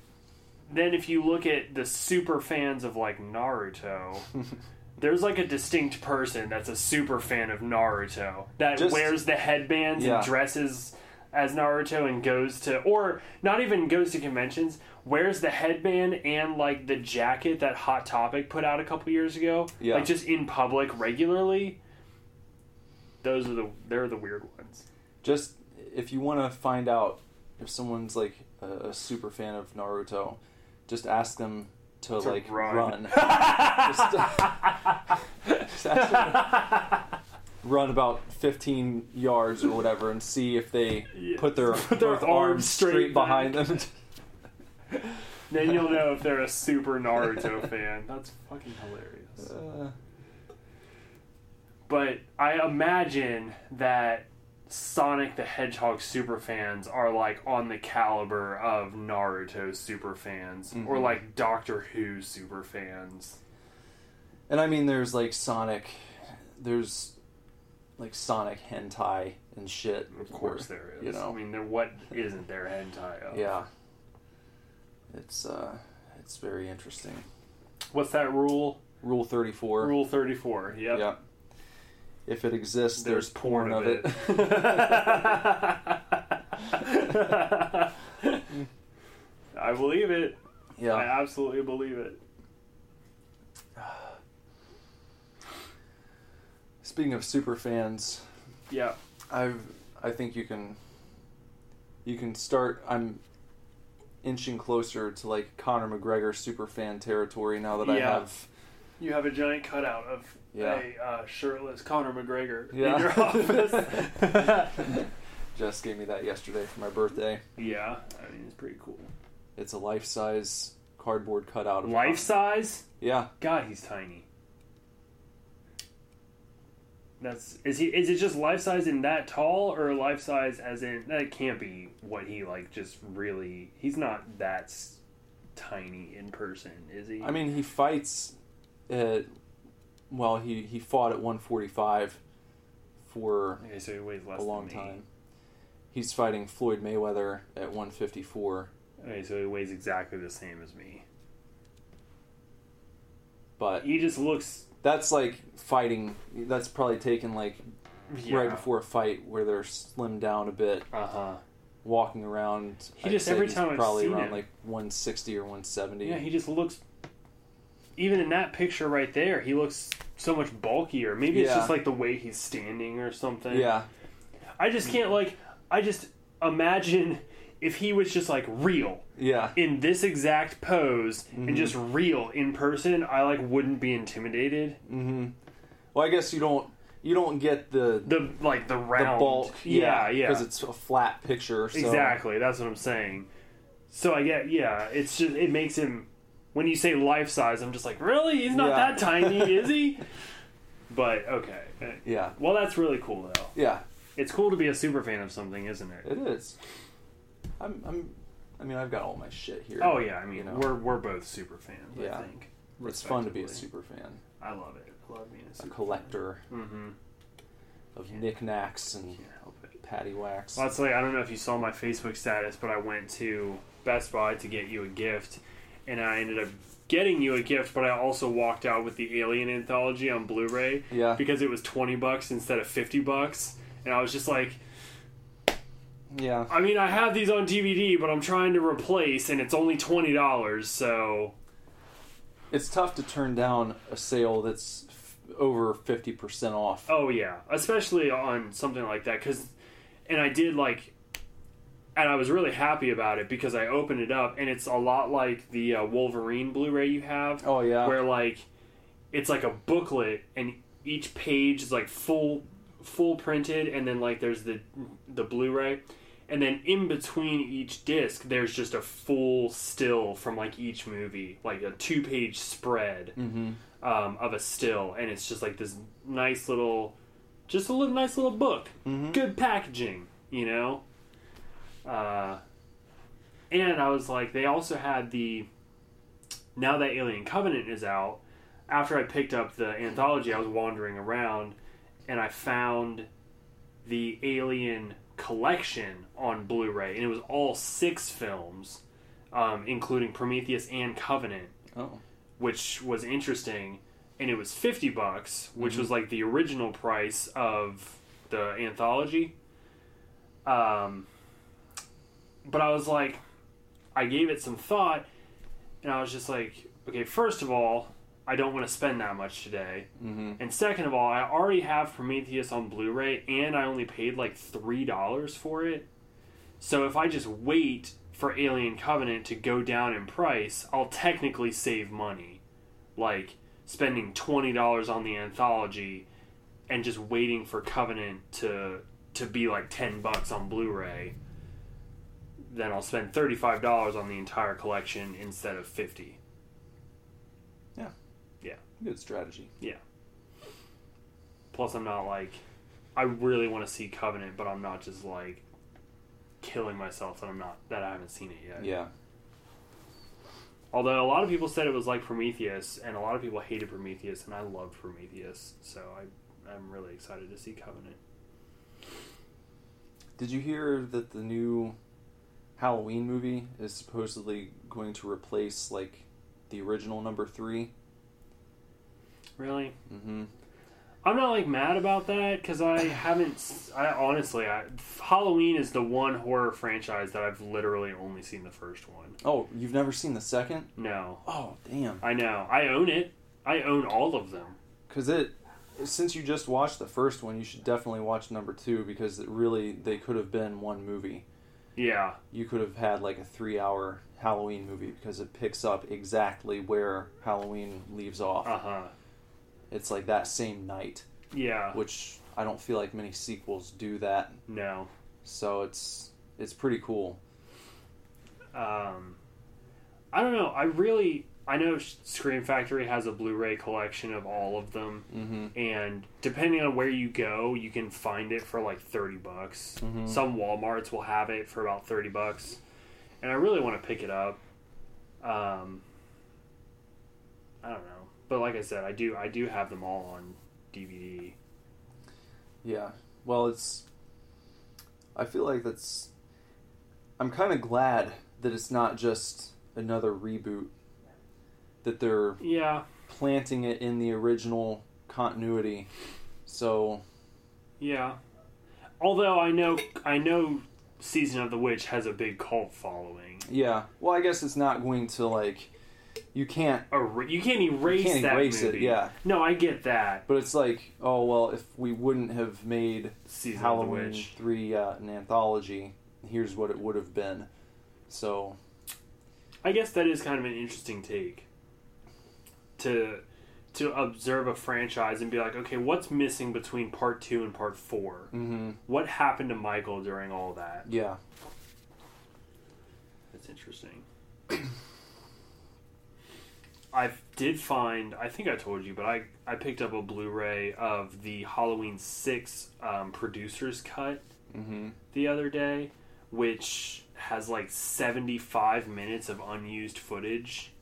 [SPEAKER 2] then if you look at the super fans of like Naruto, there's like a distinct person that's a super fan of Naruto that
[SPEAKER 1] Just-
[SPEAKER 2] wears the headbands
[SPEAKER 1] Yeah.
[SPEAKER 2] and dresses as Naruto and goes to or not even goes to conventions, wears the headband and like the jacket that Hot Topic put out a couple years ago,
[SPEAKER 1] Yeah.
[SPEAKER 2] like just in public regularly. Those are the they're the weird ones.
[SPEAKER 1] Just if you want to find out if someone's like a, a super fan of Naruto, just ask them to,
[SPEAKER 2] To
[SPEAKER 1] like
[SPEAKER 2] run.
[SPEAKER 1] run. just, just ask them to run about 15 yards or whatever and see if they
[SPEAKER 2] Yeah.
[SPEAKER 1] put their,
[SPEAKER 2] Put their arms straight
[SPEAKER 1] straight, behind them.
[SPEAKER 2] Then you'll know if they're a super Naruto fan. That's fucking hilarious.
[SPEAKER 1] Uh,
[SPEAKER 2] But I imagine that Sonic the Hedgehog super fans are like on the caliber of Naruto super fans or
[SPEAKER 1] Mhm.
[SPEAKER 2] like Doctor Who super fans.
[SPEAKER 1] and I mean, there's like Sonic, there's like Sonic hentai and shit.
[SPEAKER 2] Of course there is.
[SPEAKER 1] You know.
[SPEAKER 2] I mean, there what isn't there hentai of?
[SPEAKER 1] Yeah. It's uh, it's very interesting.
[SPEAKER 2] What's that rule?
[SPEAKER 1] Rule 34.
[SPEAKER 2] Rule 34. Yep.
[SPEAKER 1] Yeah. If it exists, there's, porn, of it.
[SPEAKER 2] I believe it.
[SPEAKER 1] Yeah, I
[SPEAKER 2] absolutely believe it.
[SPEAKER 1] Speaking of super fans,
[SPEAKER 2] Yeah.
[SPEAKER 1] I've I think you can you can start I'm inching closer to like Conor McGregor super fan territory now that I have.
[SPEAKER 2] You have a giant cutout of
[SPEAKER 1] Yeah.
[SPEAKER 2] a uh, shirtless Conor McGregor
[SPEAKER 1] Yeah.
[SPEAKER 2] in your office.
[SPEAKER 1] Jess gave me that yesterday for my birthday.
[SPEAKER 2] yeah, I mean it's pretty cool.
[SPEAKER 1] It's a life size cardboard cutout of
[SPEAKER 2] Life size?
[SPEAKER 1] Yeah,
[SPEAKER 2] God, he's tiny. That's is he? Is it just life size in that tall, or life size as in that can't be what he like? Just really, he's not that tiny in person, is he?
[SPEAKER 1] I mean he fights at well he he fought at 145 for
[SPEAKER 2] okay, so he weighs less
[SPEAKER 1] a long
[SPEAKER 2] than me.
[SPEAKER 1] time. He's fighting Floyd Mayweather at 154,
[SPEAKER 2] Okay, so he weighs exactly the same as me.
[SPEAKER 1] but
[SPEAKER 2] He just looks
[SPEAKER 1] that's like fighting. That's probably taken like
[SPEAKER 2] yeah.
[SPEAKER 1] right before a fight where they're slimmed down a bit,
[SPEAKER 2] Uh huh.
[SPEAKER 1] walking around.
[SPEAKER 2] He
[SPEAKER 1] I'd
[SPEAKER 2] just- every time I've
[SPEAKER 1] probably around
[SPEAKER 2] him-
[SPEAKER 1] like 160 or 170.
[SPEAKER 2] Yeah, he just looks. Even in that picture right there, he looks so much bulkier. Maybe it's
[SPEAKER 1] Yeah.
[SPEAKER 2] just like the way he's standing or something.
[SPEAKER 1] yeah,
[SPEAKER 2] I just can't like. I just imagine if he was just like real
[SPEAKER 1] yeah,
[SPEAKER 2] in this exact pose
[SPEAKER 1] Mm-hmm.
[SPEAKER 2] and just real in person. I like wouldn't be intimidated.
[SPEAKER 1] mm-hmm. Well, I guess you don't you don't get the
[SPEAKER 2] The like the
[SPEAKER 1] the
[SPEAKER 2] round
[SPEAKER 1] bulk,
[SPEAKER 2] Yeah, yeah.
[SPEAKER 1] because it's a flat picture. So.
[SPEAKER 2] Exactly. That's what I'm saying. So I get yeah. It's just it makes him. When you say life size, I'm just like, really? He's not
[SPEAKER 1] Yeah.
[SPEAKER 2] that tiny, is he? But okay.
[SPEAKER 1] Yeah,
[SPEAKER 2] Well, that's really cool though.
[SPEAKER 1] yeah,
[SPEAKER 2] It's cool to be a super fan of something, isn't it?
[SPEAKER 1] it is. I'm, I'm, I mean, I've got all my shit here.
[SPEAKER 2] Oh yeah. I mean,
[SPEAKER 1] You know.
[SPEAKER 2] we're we're both super fans.
[SPEAKER 1] Yeah.
[SPEAKER 2] I think.
[SPEAKER 1] It's fun to be a super fan,
[SPEAKER 2] I love it. I love being a
[SPEAKER 1] a collector
[SPEAKER 2] Mm-hmm.
[SPEAKER 1] of knickknacks and
[SPEAKER 2] Can't help it.
[SPEAKER 1] patty wax.
[SPEAKER 2] Well, that's like I don't know if you saw my Facebook status, but I went to Best Buy to get you a gift, and I ended up getting you a gift. But I also walked out with the Alien anthology on Blu-ray
[SPEAKER 1] Yeah,
[SPEAKER 2] because it was twenty bucks instead of fifty bucks, and I was just like,
[SPEAKER 1] yeah,
[SPEAKER 2] I mean, I have these on DVD, but I'm trying to replace, and it's only twenty dollars, so.
[SPEAKER 1] It's tough to turn down a sale that's f- over fifty percent off.
[SPEAKER 2] Oh yeah, especially on something like that cuz and I did like and I was really happy about it because I opened it up and it's a lot like the uh, Wolverine Blu-ray you have
[SPEAKER 1] Oh yeah,
[SPEAKER 2] where like it's like a booklet and each page is like full full printed and then like there's the the Blu-ray and then in between each disc there's just a full still from like each movie like a two page spread
[SPEAKER 1] mm-hmm.
[SPEAKER 2] um, of a still, and it's just like this nice little, just a little nice little book.
[SPEAKER 1] Mhm.
[SPEAKER 2] Good packaging, you know. Uh, and I was like, they also had the. Now that Alien Covenant is out, after I picked up the anthology, I was wandering around, and I found the Alien collection on Blu-ray, and it was all six films, um, including Prometheus and Covenant
[SPEAKER 1] Oh,
[SPEAKER 2] which was interesting, and it was fifty bucks, which was like the original price of the anthology. Um, but I was like, I gave it some thought, and I was just like, okay, first of all, I don't want to spend that much today,
[SPEAKER 1] mm-hmm.
[SPEAKER 2] and second of all, I already have Prometheus on Blu-ray, and I only paid like three dollars for it. So if I just wait for Alien Covenant to go down in price, I'll technically save money. Like spending twenty dollars on the anthology and just waiting for Covenant to to be like ten bucks on Blu-ray. Then I'll spend thirty five dollars on the entire collection instead of fifty.
[SPEAKER 1] Good strategy. Yeah.
[SPEAKER 2] Plus, I'm not like I really want to see Covenant, but I'm not just like killing myself that I'm not that I haven't seen it yet.
[SPEAKER 1] Yeah,
[SPEAKER 2] Although a lot of people said it was like Prometheus, and a lot of people hated Prometheus, and I loved Prometheus, so I I'm really excited to see Covenant.
[SPEAKER 1] Did you hear that the new Halloween movie is supposedly going to replace like the original number three?
[SPEAKER 2] Really,
[SPEAKER 1] Mm-hmm.
[SPEAKER 2] I'm not like mad about that because I haven't. I honestly, I, Halloween is the one horror franchise that I've literally only seen the first one.
[SPEAKER 1] Oh, you've never seen the second?
[SPEAKER 2] No,
[SPEAKER 1] Oh, damn.
[SPEAKER 2] I know. I own it. I own all of them.
[SPEAKER 1] Because it, since you just watched the first one, you should definitely watch number two because it really they could have been one movie.
[SPEAKER 2] Yeah.
[SPEAKER 1] you could have had like a three hour Halloween movie because it picks up exactly where Halloween leaves off.
[SPEAKER 2] Uh huh.
[SPEAKER 1] It's like that same night,
[SPEAKER 2] Yeah.
[SPEAKER 1] which I don't feel like many sequels do that.
[SPEAKER 2] No.
[SPEAKER 1] So it's it's pretty cool.
[SPEAKER 2] Um, I don't know. I really. I know Scream Factory has a Blu-ray collection of all of them,
[SPEAKER 1] Mm-hmm.
[SPEAKER 2] and depending on where you go, you can find it for like thirty bucks.
[SPEAKER 1] Mhm.
[SPEAKER 2] Some WalMarts will have it for about thirty bucks, and I really want to pick it up. Um, I don't know, but like I said, I do. I do have them all on DVD.
[SPEAKER 1] Yeah. Well, it's. I feel like that's. I'm kind of glad that it's not just another reboot. That they're
[SPEAKER 2] Yeah,
[SPEAKER 1] planting it in the original continuity. So
[SPEAKER 2] yeah. Although I know, I know, Season of the Witch has a big cult following.
[SPEAKER 1] yeah. Well, I guess it's not going to like. You can't.
[SPEAKER 2] Er- you can't erase
[SPEAKER 1] can't
[SPEAKER 2] that
[SPEAKER 1] erase it,
[SPEAKER 2] movie.
[SPEAKER 1] yeah.
[SPEAKER 2] No, I get that.
[SPEAKER 1] But it's like, oh well, if we wouldn't have made
[SPEAKER 2] Season
[SPEAKER 1] Halloween three uh, an anthology, here's what it would have been. So
[SPEAKER 2] I guess that is kind of an interesting take. To to observe a franchise and be like, okay, what's missing between part two and part four?
[SPEAKER 1] hmm
[SPEAKER 2] What happened to Michael during all that?
[SPEAKER 1] yeah,
[SPEAKER 2] That's interesting. I did find, I think I told you, but I, I picked up a Blu ray of the Halloween 6 um, producer's cut
[SPEAKER 1] hmm
[SPEAKER 2] the other day, which has like 75 minutes of unused footage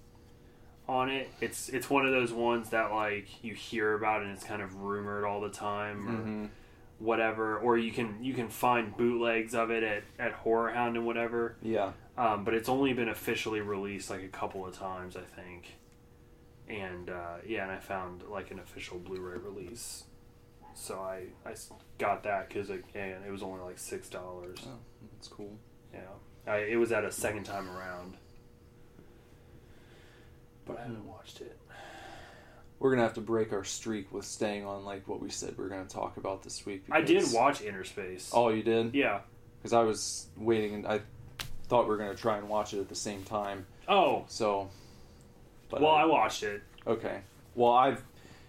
[SPEAKER 2] on it. It's it's one of those ones that like you hear about and it's kind of rumored all the time or
[SPEAKER 1] hmm
[SPEAKER 2] whatever or you can you can find bootlegs of it at, at Horror Hound and whatever.
[SPEAKER 1] yeah,
[SPEAKER 2] Um, but it's only been officially released like a couple of times, I think. And uh, yeah, and I found like an official Blu-ray release, so I I got that because again it was only like six dollars.
[SPEAKER 1] oh, that's cool.
[SPEAKER 2] Yeah, I, it was at a second time around, but I haven't watched it.
[SPEAKER 1] We're gonna have to break our streak with staying on like what we said we are gonna talk about this week.
[SPEAKER 2] I did watch Innerspace.
[SPEAKER 1] Oh, you did?
[SPEAKER 2] yeah.
[SPEAKER 1] Because I was waiting, and I thought we were gonna try and watch it at the same time.
[SPEAKER 2] Oh,
[SPEAKER 1] So, but
[SPEAKER 2] well, I watched it.
[SPEAKER 1] okay. Well, I've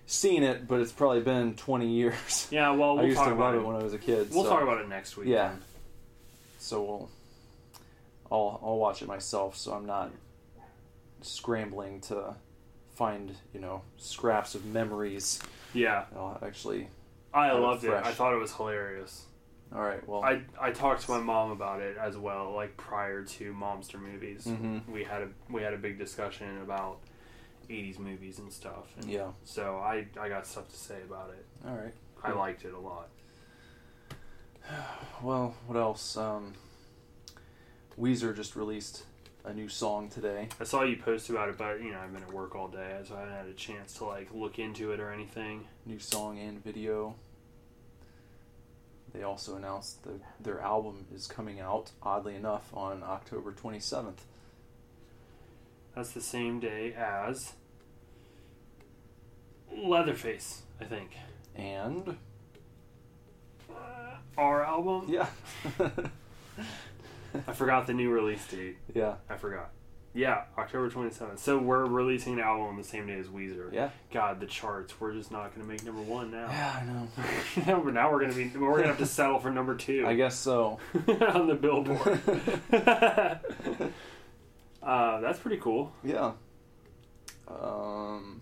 [SPEAKER 1] seen it, but it's probably been twenty years.
[SPEAKER 2] Yeah. Well,
[SPEAKER 1] I
[SPEAKER 2] we'll
[SPEAKER 1] used
[SPEAKER 2] talk
[SPEAKER 1] to
[SPEAKER 2] about
[SPEAKER 1] love
[SPEAKER 2] it.
[SPEAKER 1] it when I was a kid.
[SPEAKER 2] we'll
[SPEAKER 1] so-
[SPEAKER 2] talk about it next week.
[SPEAKER 1] Yeah. So we'll, I'll I'll watch it myself, so I'm not scrambling to find you know scraps of memories.
[SPEAKER 2] Yeah.
[SPEAKER 1] I'll actually.
[SPEAKER 2] I loved it. I thought it was hilarious.
[SPEAKER 1] All right. Well.
[SPEAKER 2] I I talked to my mom about it as well, like prior to Momster movies.
[SPEAKER 1] Mhm.
[SPEAKER 2] We had a we had a big discussion about '80s movies and stuff. And
[SPEAKER 1] Yeah.
[SPEAKER 2] So I I got stuff to say about it.
[SPEAKER 1] All right.
[SPEAKER 2] I liked it a lot.
[SPEAKER 1] Well, what else? Um, Weezer just released a new song today.
[SPEAKER 2] I saw you post about it, but you know I've been at work all day, so I haven't had a chance to like look into it or anything.
[SPEAKER 1] New song and video. They also announced that their album is coming out, oddly enough, on October 27th.
[SPEAKER 2] That's the same day as Leatherface, I think.
[SPEAKER 1] And
[SPEAKER 2] Uh, our album.
[SPEAKER 1] yeah,
[SPEAKER 2] I forgot the new release date.
[SPEAKER 1] yeah,
[SPEAKER 2] I forgot. Yeah, October 27th. So we're releasing an album on the same day as Weezer.
[SPEAKER 1] yeah,
[SPEAKER 2] God, the charts. We're just not going to make number one now.
[SPEAKER 1] yeah. I know.
[SPEAKER 2] But now we're going to be. We're going to have to settle for number two
[SPEAKER 1] I guess so.
[SPEAKER 2] on the Billboard. Uh, that's pretty cool.
[SPEAKER 1] Yeah. Um,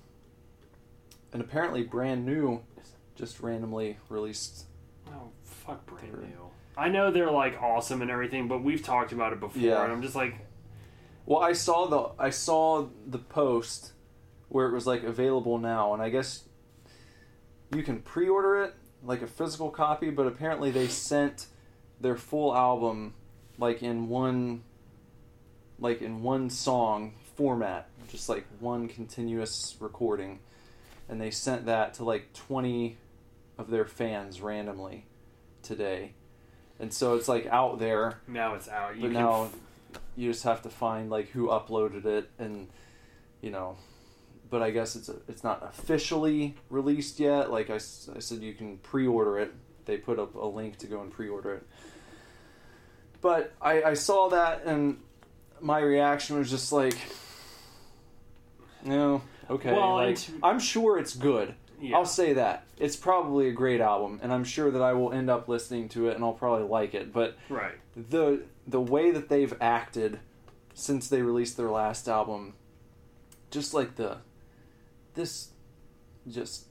[SPEAKER 1] and apparently, brand new, just randomly released.
[SPEAKER 2] Oh, fuck brand
[SPEAKER 1] They're-
[SPEAKER 2] new. I know they're like awesome and everything, but we've talked about it before,
[SPEAKER 1] Yeah.
[SPEAKER 2] and I'm just like,
[SPEAKER 1] Well, I saw the I saw the post where it was like available now, and I guess you can pre-order it like a physical copy, but apparently they sent their full album like in one like in one song format, just like one continuous recording, and they sent that to like 20 of their fans randomly today. And so it's like out there.
[SPEAKER 2] Now it's out. You
[SPEAKER 1] but now
[SPEAKER 2] f-
[SPEAKER 1] you just have to find like who uploaded it and you know. But i guess it's it's not officially released yet. Like I, I said you can pre-order it. They put up a link to go and pre-order it. But I, I saw that and my reaction was just like, no, okay.
[SPEAKER 2] Well,
[SPEAKER 1] like,
[SPEAKER 2] to-
[SPEAKER 1] I'm sure it's good.
[SPEAKER 2] Yeah.
[SPEAKER 1] I'll say that. It's probably a great album, and I'm sure that I will end up listening to it and I'll probably like it. But
[SPEAKER 2] Right.
[SPEAKER 1] the the way that they've acted since they released their last album, just like the this, just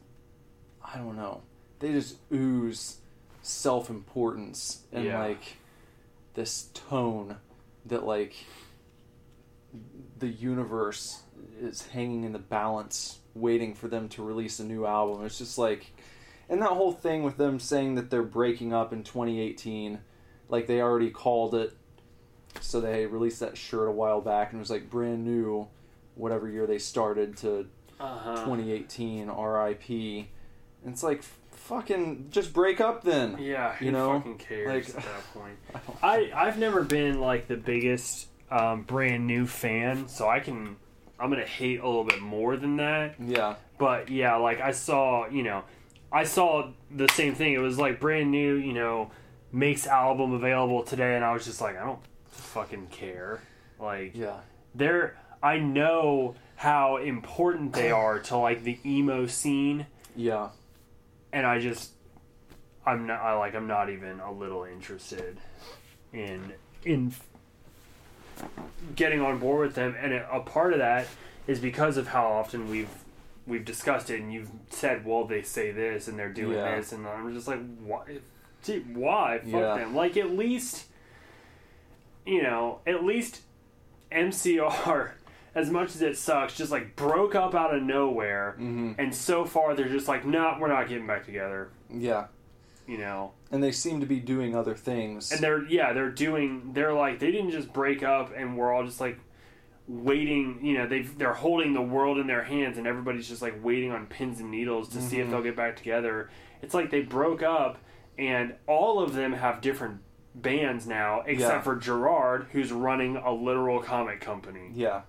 [SPEAKER 1] I don't know. They just ooze self importance and
[SPEAKER 2] Yeah.
[SPEAKER 1] like this tone that like the universe is hanging in the balance waiting for them to release a new album it's just like and that whole thing with them saying that they're breaking up in 2018 like they already called it so they released that shirt a while back and it was like brand new whatever year they started to
[SPEAKER 2] Uh-huh.
[SPEAKER 1] 2018 RIP and it's like fucking just break up then
[SPEAKER 2] Yeah, who
[SPEAKER 1] You know,
[SPEAKER 2] fucking cares
[SPEAKER 1] like-
[SPEAKER 2] at that point?
[SPEAKER 1] I
[SPEAKER 2] I've never been like the biggest um, brand new fan, so I can I'm gonna hate a little bit more than that.
[SPEAKER 1] yeah
[SPEAKER 2] But yeah, like I saw, you know, I saw the same thing. It was like brand new, you know, makes album available today, and I was just like, I don't fucking care. Like
[SPEAKER 1] yeah
[SPEAKER 2] they're I know how important they are to like the emo scene
[SPEAKER 1] yeah
[SPEAKER 2] and I just I'm not I like I'm not even a little interested in in getting on board with them and a part of that is because of how often we've we've discussed it and you've said well they say this and they're doing
[SPEAKER 1] Yeah.
[SPEAKER 2] this and I'm just like why gee, why fuck
[SPEAKER 1] Yeah.
[SPEAKER 2] them like at least you know at least MCR as much as it sucks just like broke up out of nowhere
[SPEAKER 1] hmm
[SPEAKER 2] and so far, they're just like, no, we're not getting back together.
[SPEAKER 1] yeah
[SPEAKER 2] You know,
[SPEAKER 1] and they seem to be doing other things
[SPEAKER 2] and they're yeah, they're doing. They're like, they didn't just break up, and we're all just like waiting. You know, they they're holding the world in their hands, and everybody's just like waiting on pins and needles to see if
[SPEAKER 1] Mhm.
[SPEAKER 2] they'll get back together. It's like they broke up, and all of them have different bands now, except
[SPEAKER 1] Yeah.
[SPEAKER 2] for Gerard, who's running a literal comic company.
[SPEAKER 1] Yeah.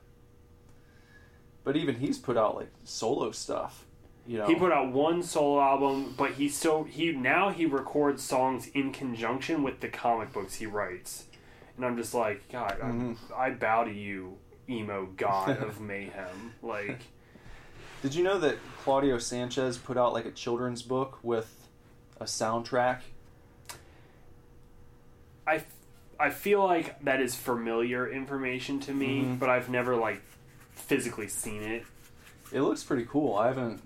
[SPEAKER 1] But even he's put out like solo stuff. You know.
[SPEAKER 2] He put out one solo album, but he still he now he records songs in conjunction with the comic books he writes, and I'm just like, God, I-
[SPEAKER 1] Mhm.
[SPEAKER 2] I, bow to you, emo god of mayhem. Like,
[SPEAKER 1] Did you know that Claudio Sanchez put out like a children's book with a soundtrack?
[SPEAKER 2] I I feel like that is familiar information to me,
[SPEAKER 1] Mhm.
[SPEAKER 2] but I've never like physically seen it.
[SPEAKER 1] It looks pretty cool. I haven't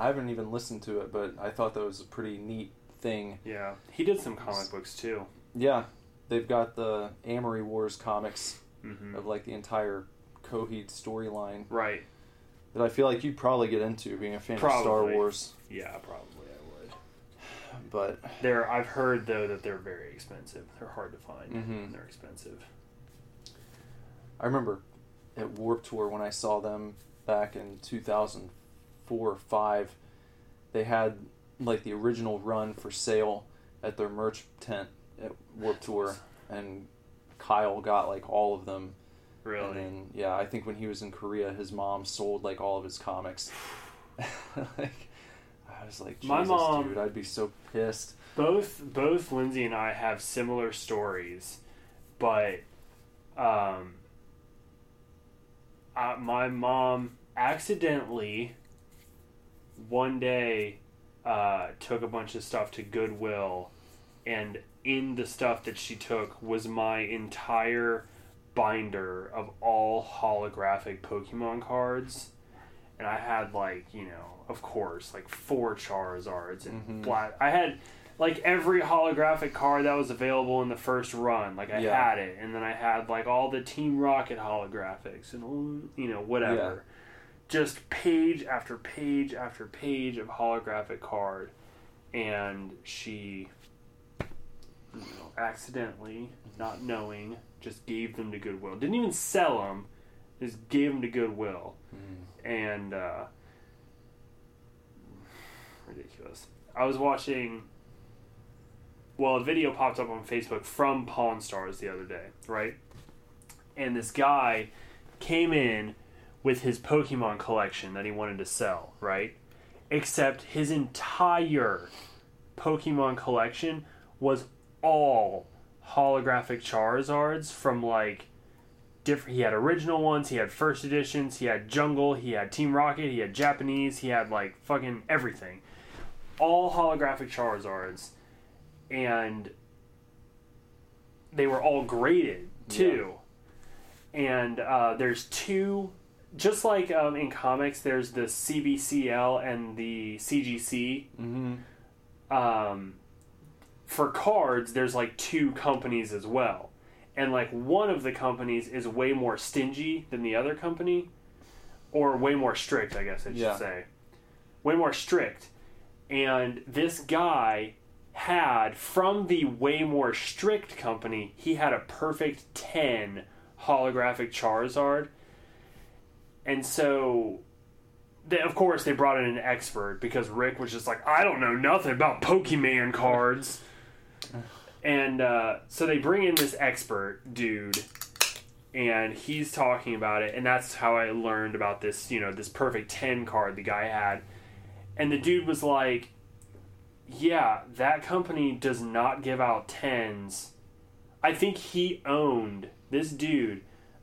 [SPEAKER 1] I haven't even listened to it, but I thought that was a pretty neat thing.
[SPEAKER 2] Yeah, he did some comic books too.
[SPEAKER 1] Yeah. They've got the Amory Wars comics
[SPEAKER 2] hmm
[SPEAKER 1] of like the entire Coheed storyline
[SPEAKER 2] Right?
[SPEAKER 1] that I feel like you'd probably get into being a fan of Star Wars.
[SPEAKER 2] Yeah, probably I would.
[SPEAKER 1] But
[SPEAKER 2] They're I've heard though that they're very expensive. They're hard to find.
[SPEAKER 1] Mhm.
[SPEAKER 2] And they're expensive.
[SPEAKER 1] I remember at Warped Tour when I saw them back in 2004 or 5, they had like the original run for sale at their merch tent at Warped Tour, and Kyle got like all of them. And
[SPEAKER 2] Really?
[SPEAKER 1] then, yeah, I think when he was in Korea, his mom sold like all of his comics. like, I was like, Jesus,
[SPEAKER 2] My mom-
[SPEAKER 1] dude, I'd be so pissed.
[SPEAKER 2] both both Lindsay and I have similar stories, but um, uh, my mom accidentally one day uh, took a bunch of stuff to Goodwill, and in the stuff that she took was my entire binder of all holographic Pokemon cards. And I had like, you know, of course, like four Charizards and
[SPEAKER 1] Mhm.
[SPEAKER 2] black. I had like every holographic card that was available in the first run. Like I
[SPEAKER 1] Yeah.
[SPEAKER 2] had it, and then I had like all the Team Rocket holographics and all, you know whatever. Just page after page after page of holographic card, and she, you know, accidentally, not knowing, just gave them to Goodwill. Didn't even sell them, just gave them to Goodwill, and uh, ridiculous. I was watching. Well, a video popped up on Facebook from Pawn Stars the other day, right? And this guy came in with his Pokemon collection that he wanted to sell, right? Except his entire Pokemon collection was all holographic Charizards from like different. He had original ones. He had first editions. He had Jungle. He had Team Rocket. He had Japanese. He had like fucking everything. All holographic Charizards, and they were all graded too. And uh, there's two, just like um, in comics, there's the CBCS and the CGC.
[SPEAKER 1] Mm-hmm.
[SPEAKER 2] Um, for cards, there's like two companies as well. And like one of the companies is way more stingy than the other company, or way more strict, I guess I should
[SPEAKER 1] Yeah.
[SPEAKER 2] say. Way more strict. And this guy had, from the way more strict company, he had a perfect 10 holographic Charizard. And so, they, of course, they brought in an expert because Rick was just like, I don't know nothing about Pokemon cards. and uh, so they bring in this expert dude, and he's talking about it, and that's how I learned about this, you know, this perfect 10 card the guy had. And the dude was like, Yeah, that company does not give out 10s. I think he owned, this dude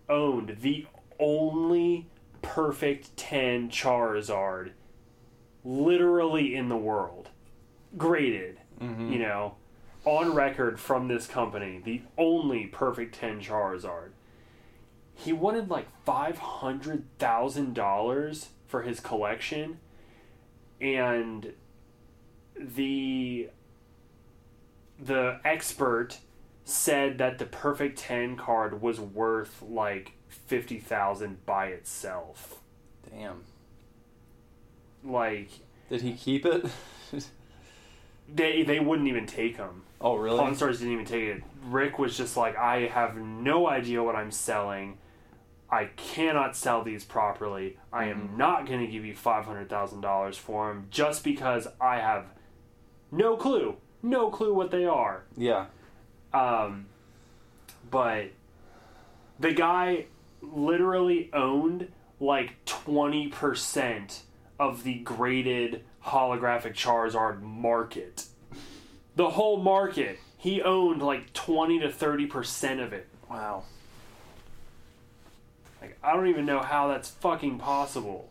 [SPEAKER 2] owned the only perfect 10 Charizard literally in the world. Graded, mm-hmm. you know, on record from this company, the only perfect 10 Charizard. He wanted like $500,000 for his collection, and the the expert said that the perfect 10 card was worth like 50,000 by itself.
[SPEAKER 1] Damn.
[SPEAKER 2] Like
[SPEAKER 1] Did he keep it?
[SPEAKER 2] they they wouldn't even take them.
[SPEAKER 1] oh, really?
[SPEAKER 2] Pawn Stars didn't even take it. Rick was just like, I have no idea what I'm selling. I cannot sell these properly. I am not going to give you five hundred thousand dollars for them just because I have no clue, no clue what they are.
[SPEAKER 1] Yeah.
[SPEAKER 2] Um, but the guy literally owned like 20% of the graded holographic Charizard market. The whole market. He owned like 20 to 30% of it.
[SPEAKER 1] Wow.
[SPEAKER 2] Like, I don't even know how that's fucking possible.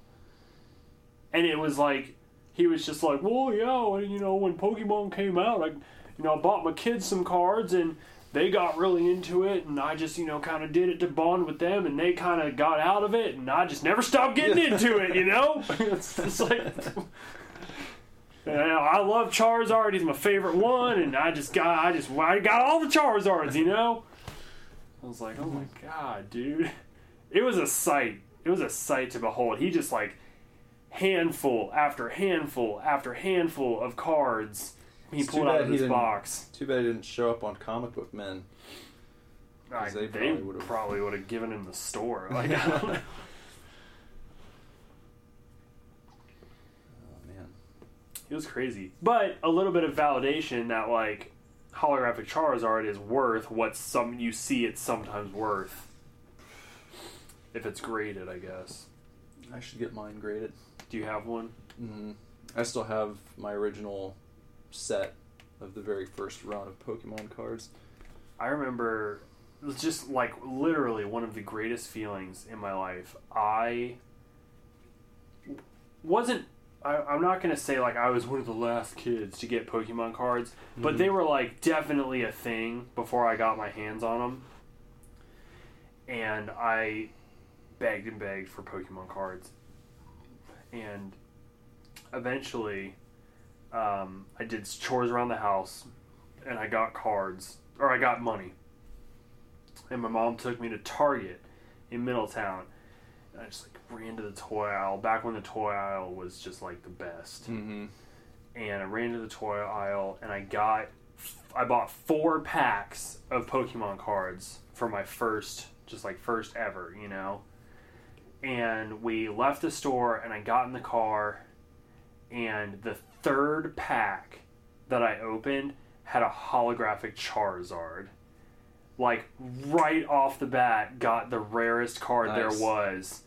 [SPEAKER 2] And it was like, he was just like, well, yeah, you know, when Pokemon came out, I, you know, I bought my kids some cards and they got really into it, and I just, you know, kind of did it to bond with them, and they kind of got out of it, and I just never stopped getting into it, you know? it's just like. You know, I love Charizard. He's my favorite one, and I just got, I just, I got all the Charizards, you know. I was like, oh my god, dude it was a sight. It was a sight to behold. He just like handful after handful after handful of cards he
[SPEAKER 1] It's too
[SPEAKER 2] pulled out
[SPEAKER 1] bad
[SPEAKER 2] of
[SPEAKER 1] he
[SPEAKER 2] his box.
[SPEAKER 1] Too bad he didn't show up on Comic Book Men.
[SPEAKER 2] I,
[SPEAKER 1] they
[SPEAKER 2] they
[SPEAKER 1] probably would've-
[SPEAKER 2] probably would have given him the store. Like, I don't know.
[SPEAKER 1] Oh man.
[SPEAKER 2] It was crazy. But a little bit of validation that like holographic Charizard is worth what some you see it's sometimes worth. If it's graded, I guess.
[SPEAKER 1] I should get mine graded.
[SPEAKER 2] Do you have one?
[SPEAKER 1] hmm I still have my original set of the very first run of Pokemon cards.
[SPEAKER 2] I remember it was just like literally one of the greatest feelings in my life. I wasn't. I, I'm not gonna say like I was one of the last kids to get Pokemon cards, but mm-hmm. they were like definitely a thing before I got my hands on them. And I begged and begged for Pokemon cards, and eventually, um, I did chores around the house, and I got cards or I got money. And my mom took me to Target in Middletown. And I just like ran to the toy aisle back when the toy aisle was just like the best.
[SPEAKER 1] Mm-hmm.
[SPEAKER 2] And I ran to the toy aisle and I got I bought four packs of Pokemon cards for my first just like first ever, you know. And we left the store and I got in the car and the third pack that I opened had a holographic Charizard. Like right off the bat, got the rarest card
[SPEAKER 1] Nice.
[SPEAKER 2] there was,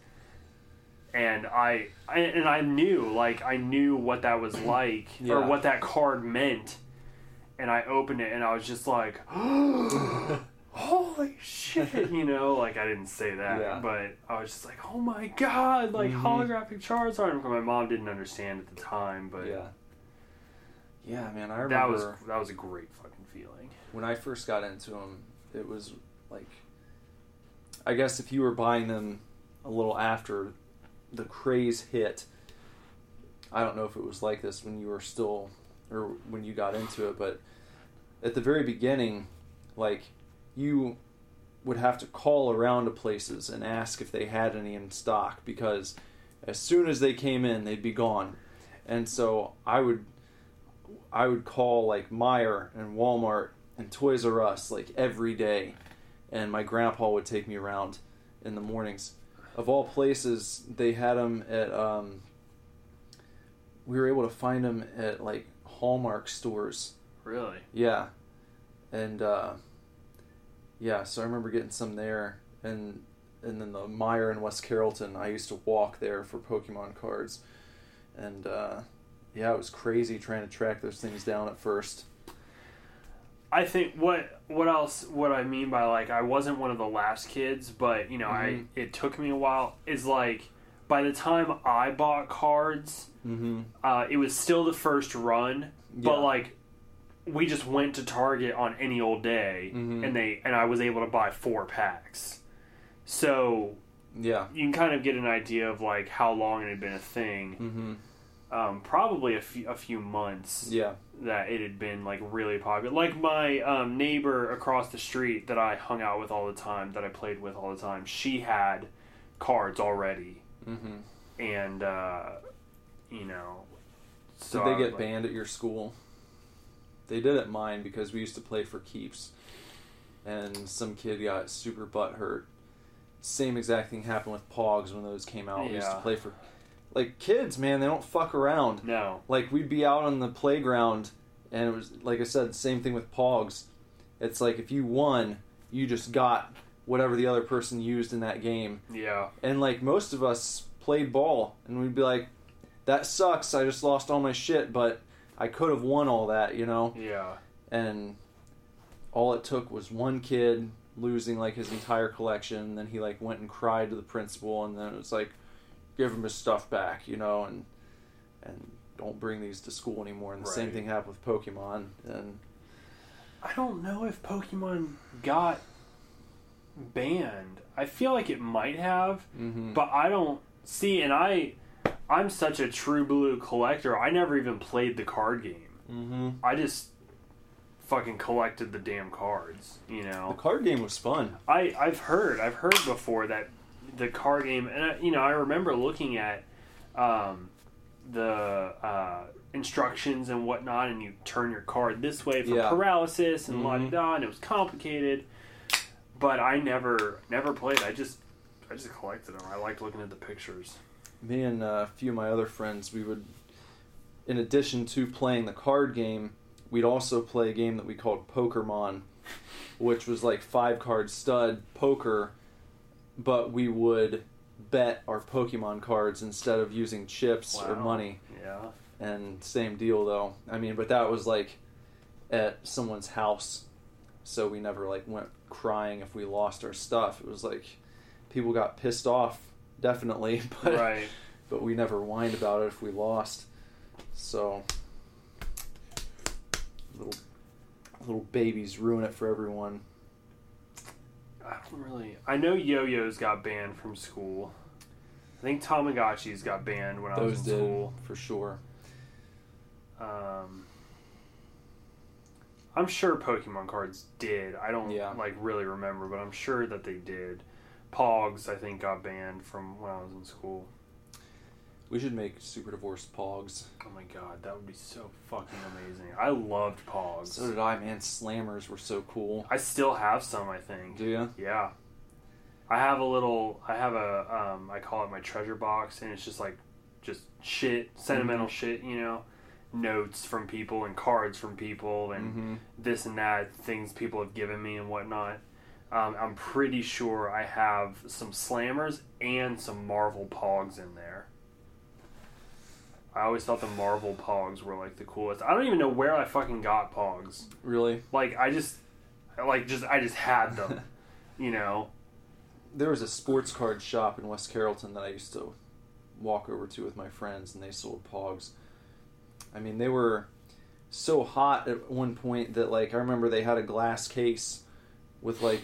[SPEAKER 2] and I, I and I knew like I knew what that was like
[SPEAKER 1] Yeah.
[SPEAKER 2] or what that card meant, and I opened it and I was just like, holy shit, you know, like I didn't say that,
[SPEAKER 1] Yeah.
[SPEAKER 2] but I was just like, oh my god, like
[SPEAKER 1] Mhm.
[SPEAKER 2] holographic Charizard. My mom didn't understand at the time, but
[SPEAKER 1] Yeah. Yeah, man, I
[SPEAKER 2] that
[SPEAKER 1] remember
[SPEAKER 2] was that was a great fucking feeling.
[SPEAKER 1] when I first got into them, it was like, I guess if you were buying them a little after the craze hit, I don't know if it was like this when you were still, or when you got into it, but at the very beginning, like, you would have to call around to places and ask if they had any in stock because as soon as they came in, they'd be gone. And so I would I would call like Meijer and Walmart and Toys R Us like every day, and my grandpa would take me around in the mornings. Of all places, they had them at. Um, we were able to find them at like Hallmark stores.
[SPEAKER 2] Really?
[SPEAKER 1] Yeah, and uh, yeah, so I remember getting some there, and and then the Meijer in West Carrollton. I used to walk there for Pokemon cards, and uh, yeah, it was crazy trying to track those things down at first.
[SPEAKER 2] I think what what else what I mean by like I wasn't one of the last kids, but you know I
[SPEAKER 1] Mhm.
[SPEAKER 2] it took me a while. Is like by the time I bought cards,
[SPEAKER 1] Mm-hmm.
[SPEAKER 2] uh, it was still the first run, but like we just went to Target on any old day,
[SPEAKER 1] Mhm.
[SPEAKER 2] and they and I was able to buy four packs. So
[SPEAKER 1] Yeah.
[SPEAKER 2] you can kind of get an idea of like how long it had been a thing. Um, probably a few months
[SPEAKER 1] Yeah.
[SPEAKER 2] that it had been like really popular. Like my um, neighbor across the street that I hung out with all the time, that I played with all the time, she had cards already,
[SPEAKER 1] Mm-hmm.
[SPEAKER 2] and uh, you know, so
[SPEAKER 1] Did they get
[SPEAKER 2] like-
[SPEAKER 1] banned at your school? They did at mine because we used to play for keeps, and some kid got super butt hurt. Same exact thing happened with Pogs when those came out. We used to play for, like kids, man. They don't fuck around.
[SPEAKER 2] No,
[SPEAKER 1] Like we'd be out on the playground, and it was like I said, same thing with Pogs. It's like if you won, you just got whatever the other person used in that game.
[SPEAKER 2] yeah,
[SPEAKER 1] And like most of us played ball, and we'd be like, "That sucks. I just lost all my shit, but I could have won all that," you know.
[SPEAKER 2] yeah,
[SPEAKER 1] And all it took was one kid losing like his entire collection. And then he like went and cried to the principal, and then it was like, "Give him his stuff back," you know, and and don't bring these to school anymore. And the same thing happened with Pokemon. And
[SPEAKER 2] I don't know if Pokemon got banned. I feel like it might have,
[SPEAKER 1] mhm.
[SPEAKER 2] but I don't see. And I, I'm such a true blue collector. I never even played the card game.
[SPEAKER 1] Mhm.
[SPEAKER 2] I just fucking collected the damn cards. You know, the
[SPEAKER 1] card game was fun.
[SPEAKER 2] I I've heard I've heard before that the card game, and I, you know I remember looking at um, the uh, instructions and whatnot, and you turn your card this way for
[SPEAKER 1] Yeah.
[SPEAKER 2] paralysis and la
[SPEAKER 1] Mhm.
[SPEAKER 2] da, and it was complicated. But I never never played. I just I just collected them. I liked looking at the pictures.
[SPEAKER 1] me and uh, a few of my other friends, we would, in addition to playing the card game, we'd also play a game that we called Pokermon, which was like five card stud poker, but we would bet our Pokemon cards instead of using chips or money.
[SPEAKER 2] Yeah.
[SPEAKER 1] And same deal though. I mean, but that was like at someone's house, so we never like went crying if we lost our stuff. It was like people got pissed off, definitely, but
[SPEAKER 2] right.
[SPEAKER 1] but we never whined about it if we lost. So little little babies ruin it for everyone.
[SPEAKER 2] I don't really. I know yo-yos got banned from school. I think Tamagotchis got banned when I was in
[SPEAKER 1] did
[SPEAKER 2] school.
[SPEAKER 1] for sure.
[SPEAKER 2] Um, I'm sure Pokemon cards did. I don't
[SPEAKER 1] Yeah.
[SPEAKER 2] like really remember, but I'm sure that they did. Pogs, I think, got banned from when I was in school.
[SPEAKER 1] We should make super divorced pogs.
[SPEAKER 2] Oh my god, that would be so fucking amazing. I loved Pogs.
[SPEAKER 1] So did I, man. Slammers were so cool.
[SPEAKER 2] I still have some, I think.
[SPEAKER 1] Do you?
[SPEAKER 2] Yeah. I have a little I have a um I call it my treasure box and it's just like just shit, sentimental
[SPEAKER 1] Mhm.
[SPEAKER 2] shit, you know. Notes from people and cards from people and
[SPEAKER 1] Mm-hmm.
[SPEAKER 2] this and that, things people have given me and whatnot. Um, I'm pretty sure I have some slammers and some Marvel Pogs in there. I always thought the Marvel Pogs were like the coolest. I don't even know where I fucking got Pogs.
[SPEAKER 1] Really?
[SPEAKER 2] Like I just, like just I just had them. you know.
[SPEAKER 1] There was a sports card shop in West Carrollton that I used to walk over to with my friends, and they sold Pogs. I mean, they were so hot at one point that like I remember they had a glass case with like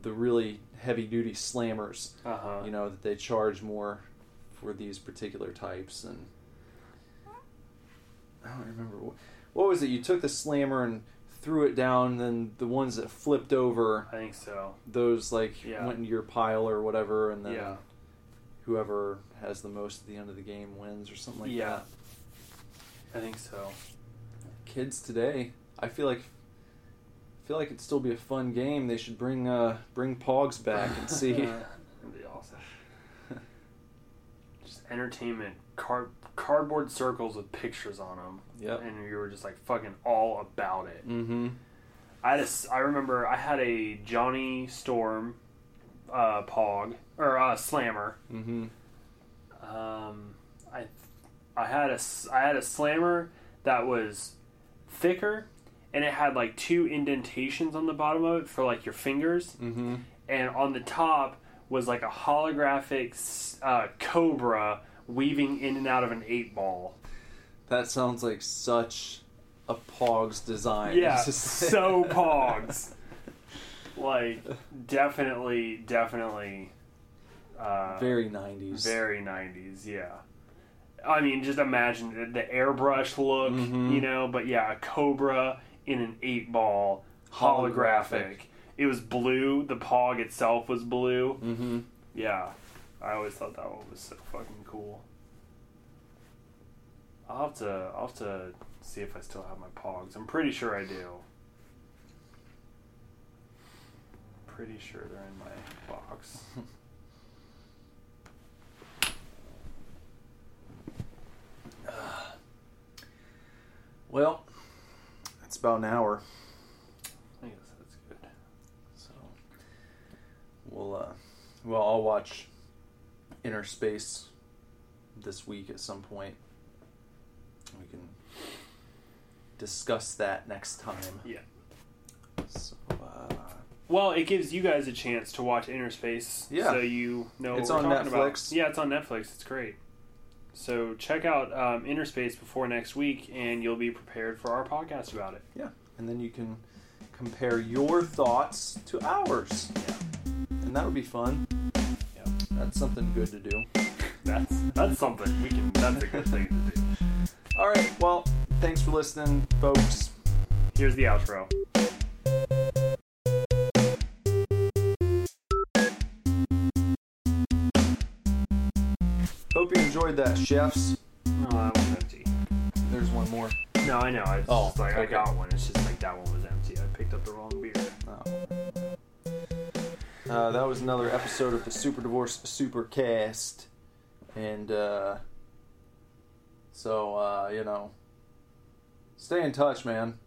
[SPEAKER 1] the really heavy duty slammers.
[SPEAKER 2] Uh huh.
[SPEAKER 1] You know that they charge more for these particular types, and I don't remember what, what was it. You took the slammer and threw it down, then the ones that flipped over,
[SPEAKER 2] I think so.
[SPEAKER 1] those like
[SPEAKER 2] Yeah.
[SPEAKER 1] went into your pile or whatever, and then
[SPEAKER 2] Yeah.
[SPEAKER 1] whoever has the most at the end of the game wins or something like
[SPEAKER 2] Yeah.
[SPEAKER 1] that.
[SPEAKER 2] I think so.
[SPEAKER 1] Kids today, I feel like feel like it'd still be a fun game. They should bring uh bring Pogs back and see.
[SPEAKER 2] That'd be awesome. Just entertainment. Card cardboard circles with pictures on them.
[SPEAKER 1] Yep.
[SPEAKER 2] And you were just like fucking all about it.
[SPEAKER 1] mm-hmm.
[SPEAKER 2] I s I remember I had a Johnny Storm uh, Pog or uh, Slammer.
[SPEAKER 1] Mm-hmm.
[SPEAKER 2] Um, I I had a I had a Slammer that was thicker, and it had like two indentations on the bottom of it for like your fingers,
[SPEAKER 1] Mm-hmm.
[SPEAKER 2] and on the top was like a holographic uh, cobra weaving in and out of an eight ball.
[SPEAKER 1] That sounds like such a Pogs design.
[SPEAKER 2] Yeah,
[SPEAKER 1] just-
[SPEAKER 2] so Pogs. Like definitely, definitely. Uh,
[SPEAKER 1] Very nineties.
[SPEAKER 2] Very 90s, yeah. I mean, just imagine the, the airbrush look,
[SPEAKER 1] Mhm.
[SPEAKER 2] you know, but yeah, a Cobra in an 8 ball, holographic.
[SPEAKER 1] Holographic.
[SPEAKER 2] It was blue, the Pog itself was blue.
[SPEAKER 1] Mm-hmm.
[SPEAKER 2] Yeah, I always thought that one was so fucking cool. I'll have to, I'll have to see if I still have my Pogs. I'm pretty sure I do. Pretty sure they're in my box.
[SPEAKER 1] Well, it's about an hour,
[SPEAKER 2] I guess that's good.
[SPEAKER 1] so we'll uh, well, I'll watch Innerspace this week at some point. We can discuss that next time.
[SPEAKER 2] Yeah.
[SPEAKER 1] So, uh,
[SPEAKER 2] Well, it gives you guys a chance to watch Innerspace,
[SPEAKER 1] Yeah.
[SPEAKER 2] so you know
[SPEAKER 1] It's on
[SPEAKER 2] talking about.
[SPEAKER 1] Netflix.
[SPEAKER 2] Yeah, it's on Netflix. It's great. So check out um, Innerspace before next week, and you'll be prepared for our podcast about it.
[SPEAKER 1] yeah, and then you can compare your thoughts to ours,
[SPEAKER 2] Yeah,
[SPEAKER 1] and that would be fun.
[SPEAKER 2] yeah.
[SPEAKER 1] That's something good to do.
[SPEAKER 2] That's that's something we can. That's a good thing to do.
[SPEAKER 1] All right. Well, thanks for listening, folks.
[SPEAKER 2] Here's the outro.
[SPEAKER 1] Hope you enjoyed that, chefs.
[SPEAKER 2] No, that one's empty.
[SPEAKER 1] There's one more.
[SPEAKER 2] No, I know. It's
[SPEAKER 1] Oh,
[SPEAKER 2] like I got one. It's just like that one was empty. I picked up the wrong beer.
[SPEAKER 1] Oh. Uh, that was another episode of the Super Divorce Supercast, and uh, so uh, you know, stay in touch, man.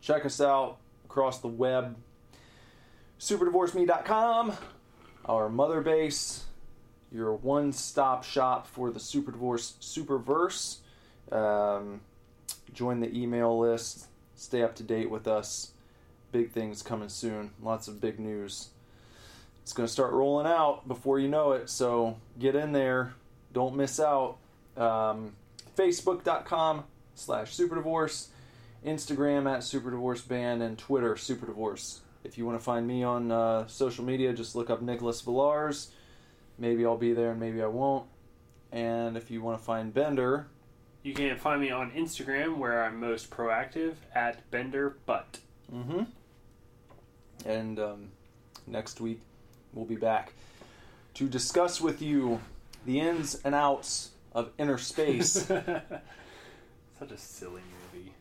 [SPEAKER 1] Check us out across the web. SuperDivorceMe.com, our mother base, your one-stop shop for the Super Divorce Superverse. Um, join the email list. Stay up to date with us. Big things coming soon. Lots of big news. It's going to start rolling out before you know it. So get in there. Don't miss out. Um, Facebook.com slash Superdivorce. Instagram at Superdivorce Band. And Twitter, Superdivorce. If you want to find me on uh, social media, just look up Nicholas Villars. Maybe I'll be there and maybe I won't. And if you want to find Bender,
[SPEAKER 2] You can find me on Instagram where I'm most proactive at Bender Butt.
[SPEAKER 1] Mm-hmm. And um, next week we'll be back to discuss with you the ins and outs of Innerspace.
[SPEAKER 2] Such a silly movie.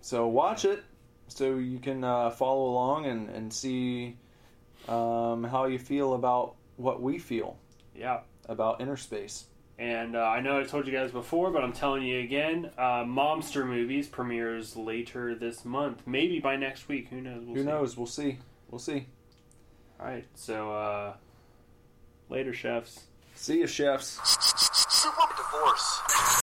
[SPEAKER 1] so watch it so you can uh, follow along and, and see um, how you feel about what we feel
[SPEAKER 2] Yeah.
[SPEAKER 1] about Innerspace.
[SPEAKER 2] And uh, I know I told you guys before, but I'm telling you again. Uh, Momster Movies premieres later this month, maybe by next week. Who knows? We'll
[SPEAKER 1] Who
[SPEAKER 2] see.
[SPEAKER 1] knows? We'll see. We'll see.
[SPEAKER 2] All right, so uh, later, chefs.
[SPEAKER 1] See you, chefs.
[SPEAKER 4] Divorce.